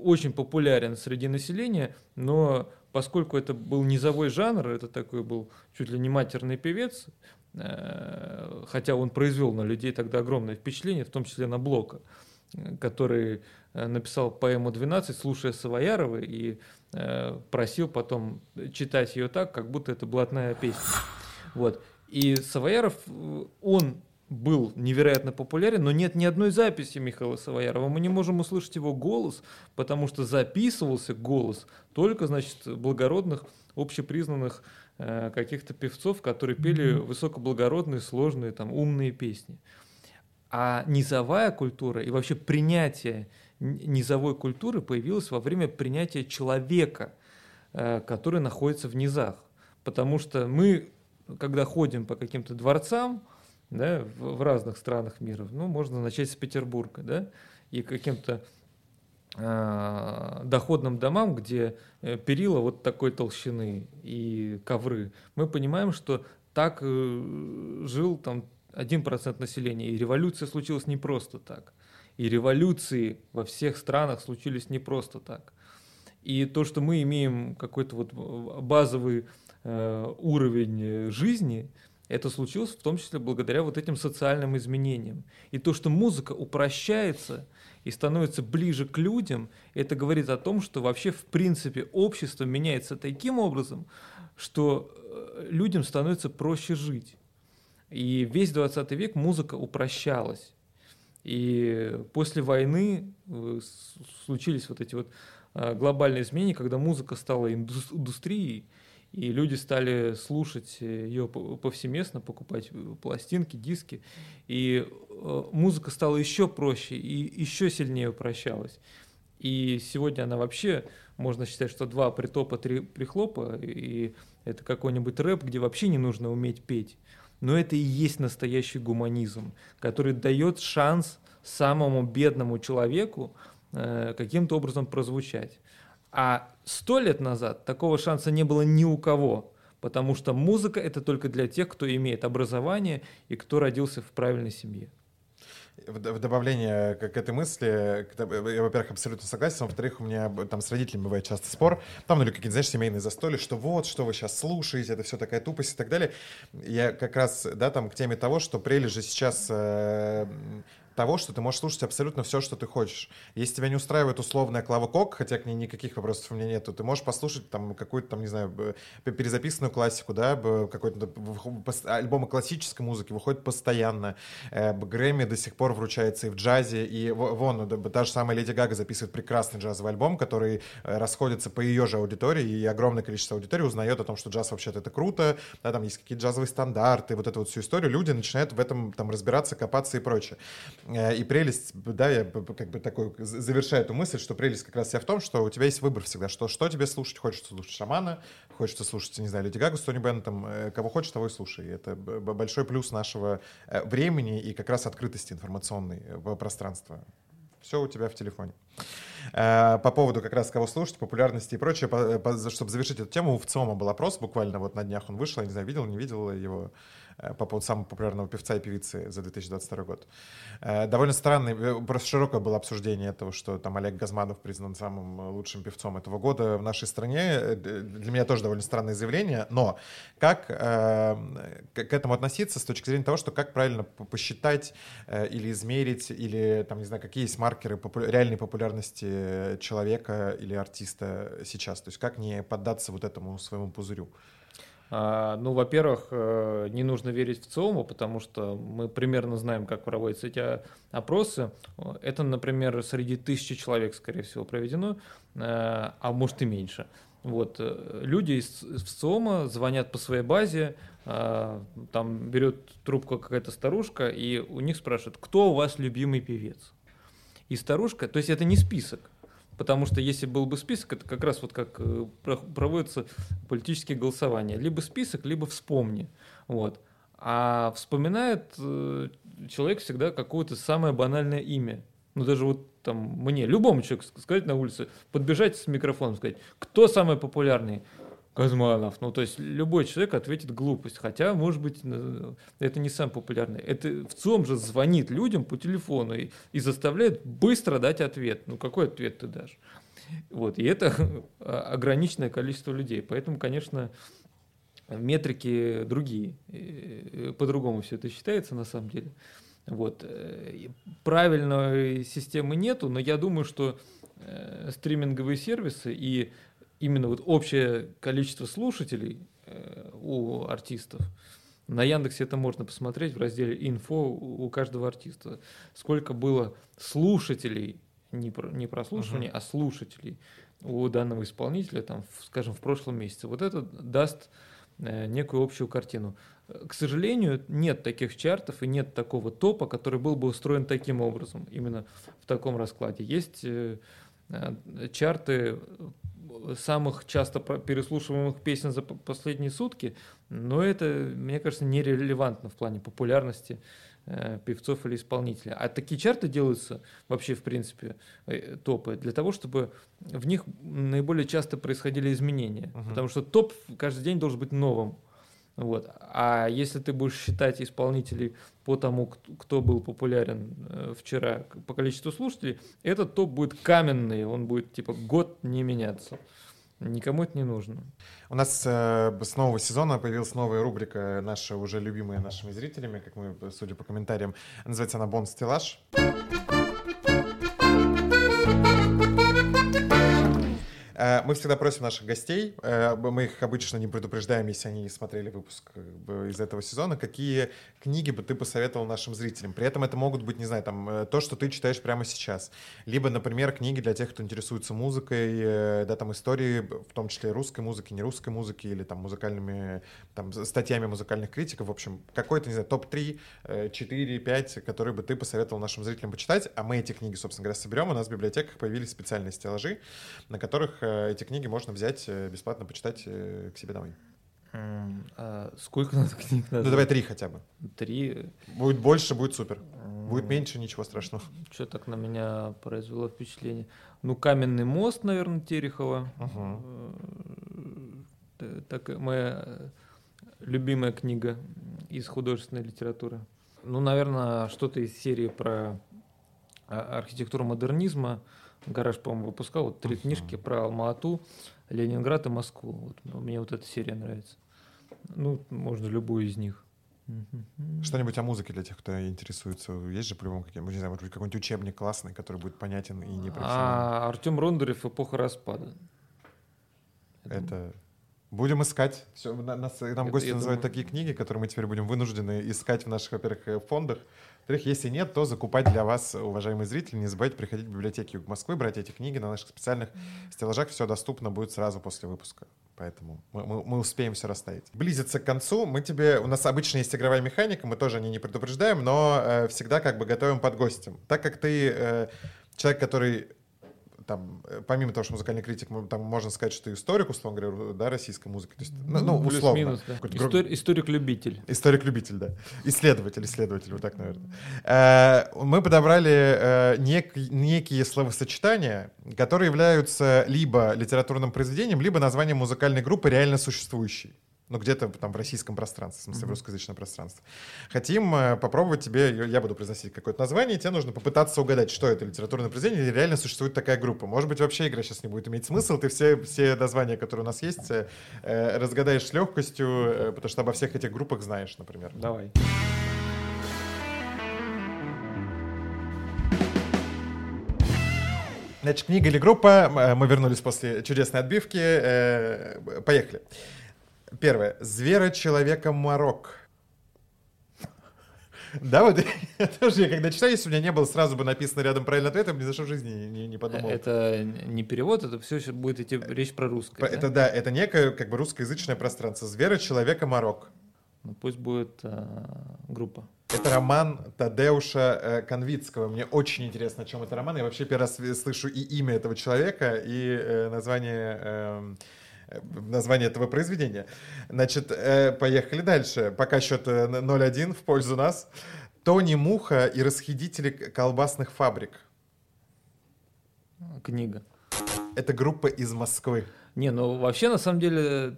A: очень популярен среди населения, но поскольку это был низовой жанр, это такой был чуть ли не матерный певец, э, хотя он произвел на людей тогда огромное впечатление, в том числе на Блока, который э, написал поэму «12», слушая Савоярова, и э, просил потом читать ее так, как будто это блатная песня. Вот. И Савояров, он был невероятно популярен, но нет ни одной записи Михаила Савоярова. Мы не можем услышать его голос, потому что записывался голос только, значит, благородных, общепризнанных э, каких-то певцов, которые пели высокоблагородные, сложные, там, умные песни. А низовая культура и вообще принятие низовой культуры появилось во время принятия человека, э, который находится в низах. Потому что мы, когда ходим по каким-то дворцам, да, в, в разных странах мира. Ну, можно начать с Петербурга, да, и каким-то э, доходным домам, где э, перила вот такой толщины и ковры, мы понимаем, что так э, жил там 1% населения, и революция случилась не просто так. И революции во всех странах случились не просто так. И то, что мы имеем какой-то вот базовый э, уровень жизни, это случилось в том числе благодаря вот этим социальным изменениям. И то, что музыка упрощается и становится ближе к людям, это говорит о том, что вообще в принципе общество меняется таким образом, что э, людям становится проще жить. И весь 20 век музыка упрощалась. И после войны э, случились вот эти вот э, глобальные изменения, когда музыка стала индустрией, и люди стали слушать ее повсеместно, покупать пластинки, диски, и э, музыка стала еще проще и еще сильнее упрощалась. И сегодня она вообще, можно считать, что два притопа, три прихлопа, и это какой-нибудь рэп, где вообще не нужно уметь петь. Но это и есть настоящий гуманизм, который дает шанс самому бедному человеку э, каким-то образом прозвучать. А сто лет назад такого шанса не было ни у кого, потому что музыка это только для тех, кто имеет образование и кто родился в правильной семье.
B: в, добавление к, этой мысли, я, во-первых, абсолютно согласен, во-вторых, у меня там с родителями бывает часто спор, там, ну, или какие-то, знаешь, семейные застолья, что вот, что вы сейчас слушаете, это все такая тупость и так далее. Я как раз, да, там, к теме того, что прелесть же сейчас э, того, что ты можешь слушать абсолютно все, что ты хочешь. Если тебя не устраивает условная Клава Кок, хотя к ней никаких вопросов у меня нету, ты можешь послушать там какую-то там, не знаю, перезаписанную классику, да, какой-то альбомы классической музыки выходят постоянно. Э, Грэмми до сих пор вручается и в джазе, и во- вон, да, б- та же самая Леди Гага записывает прекрасный джазовый альбом, который э, расходится по ее же аудитории, и огромное количество аудитории узнает о том, что джаз вообще-то это круто, да, там есть какие-то джазовые стандарты, вот эту вот всю историю, люди начинают в этом там разбираться, копаться и прочее. Э, И прелесть, да, я как бы такой завершаю эту мысль, что прелесть как раз вся в том, что у тебя есть выбор всегда, что, что тебе слушать, хочется слушать шамана, хочется слушать, не знаю, Леди Гагу Тони Беннетом, э, кого хочешь, того и слушай. Это большой плюс нашего э, времени и как раз открытости информационной в пространство. Все у тебя в телефоне. По поводу как раз кого слушать, популярности и прочее, чтобы завершить эту тему, у ВЦИОМа был опрос, буквально вот на днях он вышел, я не знаю, видел, не видел его, по поводу самого популярного певца и певицы за 2022 год. Э, Довольно странный, э, просто широкое было обсуждение этого, что там Олег Газманов признан самым э, лучшим певцом этого года в нашей стране. Э, Для меня тоже довольно странное заявление, но как э, к этому относиться с точки зрения того, что как правильно посчитать э, или измерить, или там, не знаю, какие есть маркеры реальной популярности э, человека или артиста сейчас? То есть как не поддаться вот этому своему пузырю?
A: А, ну, во-первых, э, не нужно верить в ЦИОМу, потому что мы примерно знаем, как проводятся эти о- опросы. Это, например, среди тысячи человек, скорее всего, проведено, э, а может и меньше. Вот. э, Люди из ВЦИОМа звонят по своей базе, а, там берет трубку какая-то старушка, и у них спрашивают, кто у вас любимый певец? И старушка, то есть это не список, Потому что если был бы список, это как раз вот как э, про- проводятся политические голосования. Либо список, либо вспомни. Вот. А вспоминает э, человек всегда какое-то самое банальное имя. Ну даже вот там мне, любому человеку сказать на улице, подбежать с микрофоном, сказать, кто самый популярный? Газманов. Ну, то есть любой человек ответит глупость. Хотя, может быть, это не самый популярный. Это в ЦИОМ же звонит людям по телефону и, и заставляет быстро дать ответ. Ну, какой ответ ты дашь? Вот. И это [LAUGHS] ограниченное количество людей. Поэтому, конечно, метрики другие. По-другому все это считается на самом деле. Вот. э, Правильной системы нету, но я думаю, что э, стриминговые сервисы и именно вот общее количество слушателей э, у артистов. На Яндексе это можно посмотреть в разделе «Инфо» у каждого артиста. Сколько было слушателей, не, про, не прослушиваний, а слушателей у данного исполнителя, там, в- скажем, в прошлом месяце. Вот это даст э, некую общую картину. К сожалению, нет таких чартов и нет такого топа, который был бы устроен таким образом, именно в таком раскладе. Есть э, э, чарты самых часто переслушиваемых песен за последние сутки, но это, мне кажется, нерелевантно в плане популярности э, певцов или исполнителей. А такие чарты делаются вообще, в принципе, э, топы для того, чтобы в них наиболее часто происходили изменения.
B: Мгм.
A: Потому что топ каждый день должен быть новым. Вот. А если ты будешь считать исполнителей по тому, кто- был популярен э, вчера по количеству слушателей, этот топ будет каменный, он будет типа год не меняться. Никому это не нужно.
B: У нас э, с нового сезона появилась новая рубрика, наша уже любимая нашими зрителями, как мы, судя по комментариям, называется она «Бон стеллаж». Мы всегда просим наших гостей, э, мы их обычно не предупреждаем, если они не смотрели выпуск бы, из этого сезона, какие книги бы ты посоветовал нашим зрителям. При этом это могут быть, не знаю, там, э, то, что ты читаешь прямо сейчас. Либо, например, книги для тех, кто интересуется музыкой, э, да, там, истории, в том числе русской музыки, не русской музыки, или там музыкальными, там, статьями музыкальных критиков. В общем, какой-то, не знаю, топ-3, 4, 5, которые бы ты посоветовал нашим зрителям почитать. А мы эти книги, собственно говоря, соберем. У нас в библиотеках появились специальные стеллажи, на которых э, эти книги можно взять э, бесплатно, почитать э, к себе домой.
A: А сколько надо [LAUGHS] книг
B: Ну,
A: надо?
B: давай три хотя бы.
A: Три.
B: Будет больше, будет супер. Будет меньше, ничего страшного.
A: Что так на меня произвело впечатление? Ну, «Каменный мост», наверное, Терехова. Э, Так, моя э, любимая книга из художественной литературы. Ну, наверное, что-то из серии про а, архитектуру модернизма. Гараж, по-моему, выпускал вот три книжки про Алма-Ату, Ленинград и Москву. Вот мне вот эта серия нравится. Ну, можно любую из них.
B: Что-нибудь о музыке для тех, кто интересуется. Есть же по-любому какие-нибудь, не знаю, может быть, какой-нибудь учебник классный, который будет понятен и не
A: А Артем Рондарев «Эпоха распада».
B: Это будем искать. На- нас, нам гости
A: я
B: называют
A: думаю-
B: такие книги, которые мы теперь будем вынуждены искать в наших, во-первых, э, фондах. Во-вторых, если нет, то закупать для вас, уважаемые зрители. Не забывайте приходить в библиотеки Юг Москвы, брать эти книги на наших специальных стеллажах. Все доступно будет сразу после выпуска. Поэтому мы, мы- мы успеем все расставить. Близится к концу. Мы тебе... У нас обычно есть игровая механика, мы тоже о ней не предупреждаем, но э, всегда как бы готовим под гостем. Так как ты э, человек, который там, э, помимо того, что музыкальный критик, там можно сказать, что историк, условно говоря, да, российской музыки. То есть, ну, ну, условно.
A: Плюс-минус, да. Истор- Историк-любитель.
B: Историк-любитель, да. Исследователь, исследователь, вот так, наверное. Э, Мы подобрали э, нек- некие словосочетания, которые являются либо литературным произведением, либо названием музыкальной группы, реально существующей. Ну, где-то там в российском пространстве, в смысле, в
A: Мгм.
B: русскоязычном пространстве. Хотим э, попробовать тебе, я буду произносить какое-то название, и тебе нужно попытаться угадать, что это литературное произведение или реально существует такая группа. Может быть, вообще игра сейчас не будет иметь смысл, ты все, все названия, которые у нас есть, э, э, разгадаешь с легкостью, потому что обо всех этих группах знаешь, например.
A: Давай.
B: Значит, книга или группа, мы вернулись после чудесной отбивки, э, поехали. Первое. Зверочеловека Марок. Да, вот [LAUGHS] я тоже, я когда читаю, если у меня не было сразу бы написано рядом правильный ответ, я бы ни за что в жизни не, не- не подумал.
A: Это не перевод, это все еще будет идти речь про русское.
B: Про-
A: да?
B: Это да, это некое как бы русскоязычное пространство. Зверочеловека Марок.
A: Ну, пусть будет а, группа.
B: Это роман Тадеуша э, Конвицкого. Мне очень интересно, о чем это роман. Я вообще первый раз слышу и имя этого человека, и э, название, э, название этого произведения. Значит, э, поехали дальше. Пока счет э, н- 0-1 в пользу нас. Тони Муха и расхитители колбасных фабрик.
A: Книга.
B: Это группа из Москвы.
A: Не, ну вообще на самом деле э,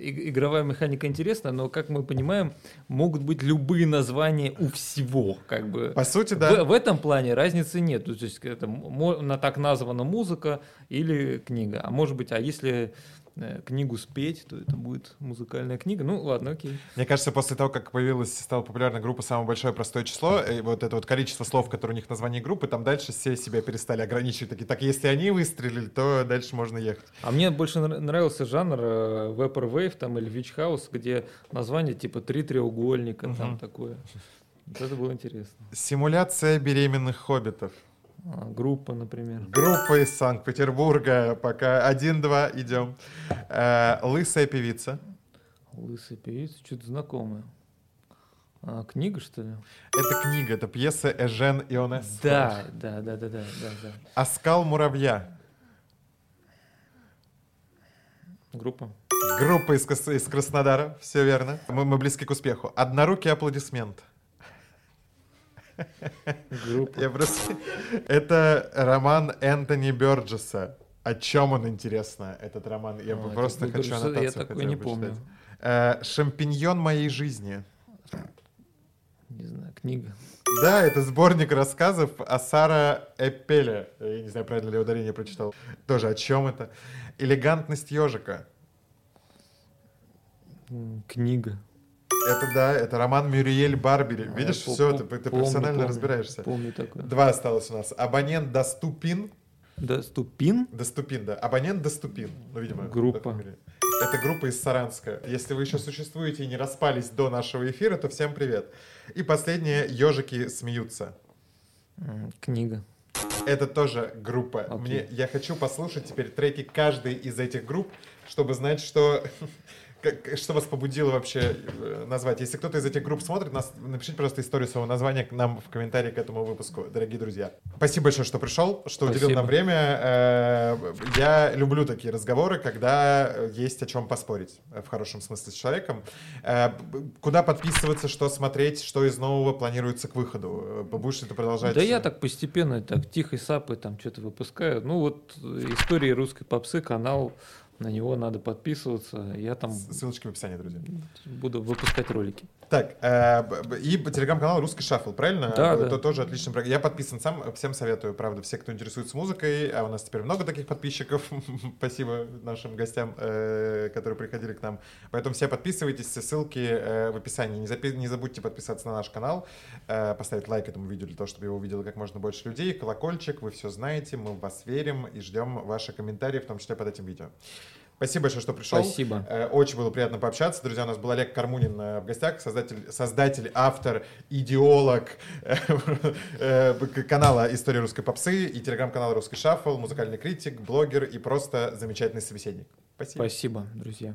A: игровая механика интересна, но как мы понимаем, могут быть любые названия у всего, как бы.
B: По сути,
A: В,
B: да.
A: в этом плане разницы нет. То есть это на так названа музыка или книга. А может быть, а если э, книгу спеть, то это будет музыкальная книга. Ну ладно, окей.
B: Мне кажется, после того, как появилась, стала популярна группа «Самое большое простое число», и вот это вот количество слов, которые у них в названии группы, там дальше все себя перестали ограничивать. Такие, так если они выстрелили, то дальше можно ехать.
A: А мне больше нра- нравился жанр э, Vaporwave там, или Witch House, где название типа «Три треугольника», там
B: Мгм.
A: такое. Вот это было интересно.
B: Симуляция беременных хоббитов.
A: А, группа, например.
B: Группа из Санкт-Петербурга. Пока один-два идем. Э, Лысая певица.
A: Лысый певец, что-то знакомое. А, книга, что ли?
B: Это книга, это пьеса Эжен Ионес.
A: Да, да, да, да, да, да, да.
B: Оскал муравья.
A: Группа.
B: Группа из, из Краснодара. Все верно. Мы, мы близки к успеху. Однорукий аплодисмент.
A: Группа.
B: Я просто... Это роман Энтони Бёрджеса. О чем он, интересно, этот роман? Я
A: А,
B: просто хочу
A: Бёрджеса
B: аннотацию
A: Я такой не помню.
B: Э, Шампиньон моей жизни.
A: Не знаю, книга.
B: Да, это сборник рассказов о Сара Эпеле. Я не знаю, правильно ли ударение прочитал. Тоже о чем это? Элегантность ежика.
A: Книга.
B: Это да, это роман Мюриель Барбери.
A: А,
B: Видишь,
A: по-
B: все, ты, ты
A: помню,
B: профессионально
A: помню.
B: разбираешься.
A: Помню такое.
B: Два осталось у нас. Абонент доступен.
A: Доступин?
B: Доступин, да. Абонент доступин. Ну, видимо.
A: Группа.
B: Это группа из Саранска. Если вы еще существуете и не распались до нашего эфира, то всем привет. И последнее. Ежики смеются.
A: Книга.
B: Это тоже группа.
A: Окей.
B: Мне, я хочу послушать теперь треки каждой из этих групп, чтобы знать, что, [LAUGHS] как- что вас побудило вообще э, назвать. Если кто-то из этих групп смотрит, нас, напишите просто историю своего названия к нам в комментарии к этому выпуску, дорогие друзья. Спасибо большое, что пришел, что уделил
A: Спасибо.
B: нам время. Э, Я люблю такие разговоры, когда есть о чем поспорить, э, в хорошем смысле, с человеком. Куда подписываться, что смотреть, что из нового планируется к выходу? Будешь ли ты продолжать?
A: Да я так постепенно, так тихой сапой там что-то выпускаю. Ну вот истории русской попсы, канал, на него надо подписываться. Я там
B: Ссылочки в описании, друзья.
A: буду выпускать ролики.
B: Так, э, и телеграм-канал «Русский шаффл», правильно?
A: Да,
B: Это
A: да.
B: тоже отличный проект. Я подписан сам, всем советую, правда, все, кто интересуется музыкой, а у нас теперь много таких подписчиков, [LAUGHS] спасибо нашим гостям, э, которые приходили к нам. Поэтому все подписывайтесь, все ссылки э, в описании. Не, запи- не забудьте подписаться на наш канал, э, поставить лайк этому видео для того, чтобы его увидело как можно больше людей, колокольчик, вы все знаете, мы в вас верим и ждем ваши комментарии, в том числе под этим видео. Спасибо большое, что пришел.
A: Спасибо.
B: Э, Очень было приятно пообщаться. Друзья, у нас был Олег Кармунин э, в гостях, создатель, создатель автор, идеолог э, [LAUGHS] канала «История русской попсы» и телеграм-канала «Русский шаффл», музыкальный критик, блогер и просто замечательный собеседник. Спасибо.
A: Спасибо, друзья.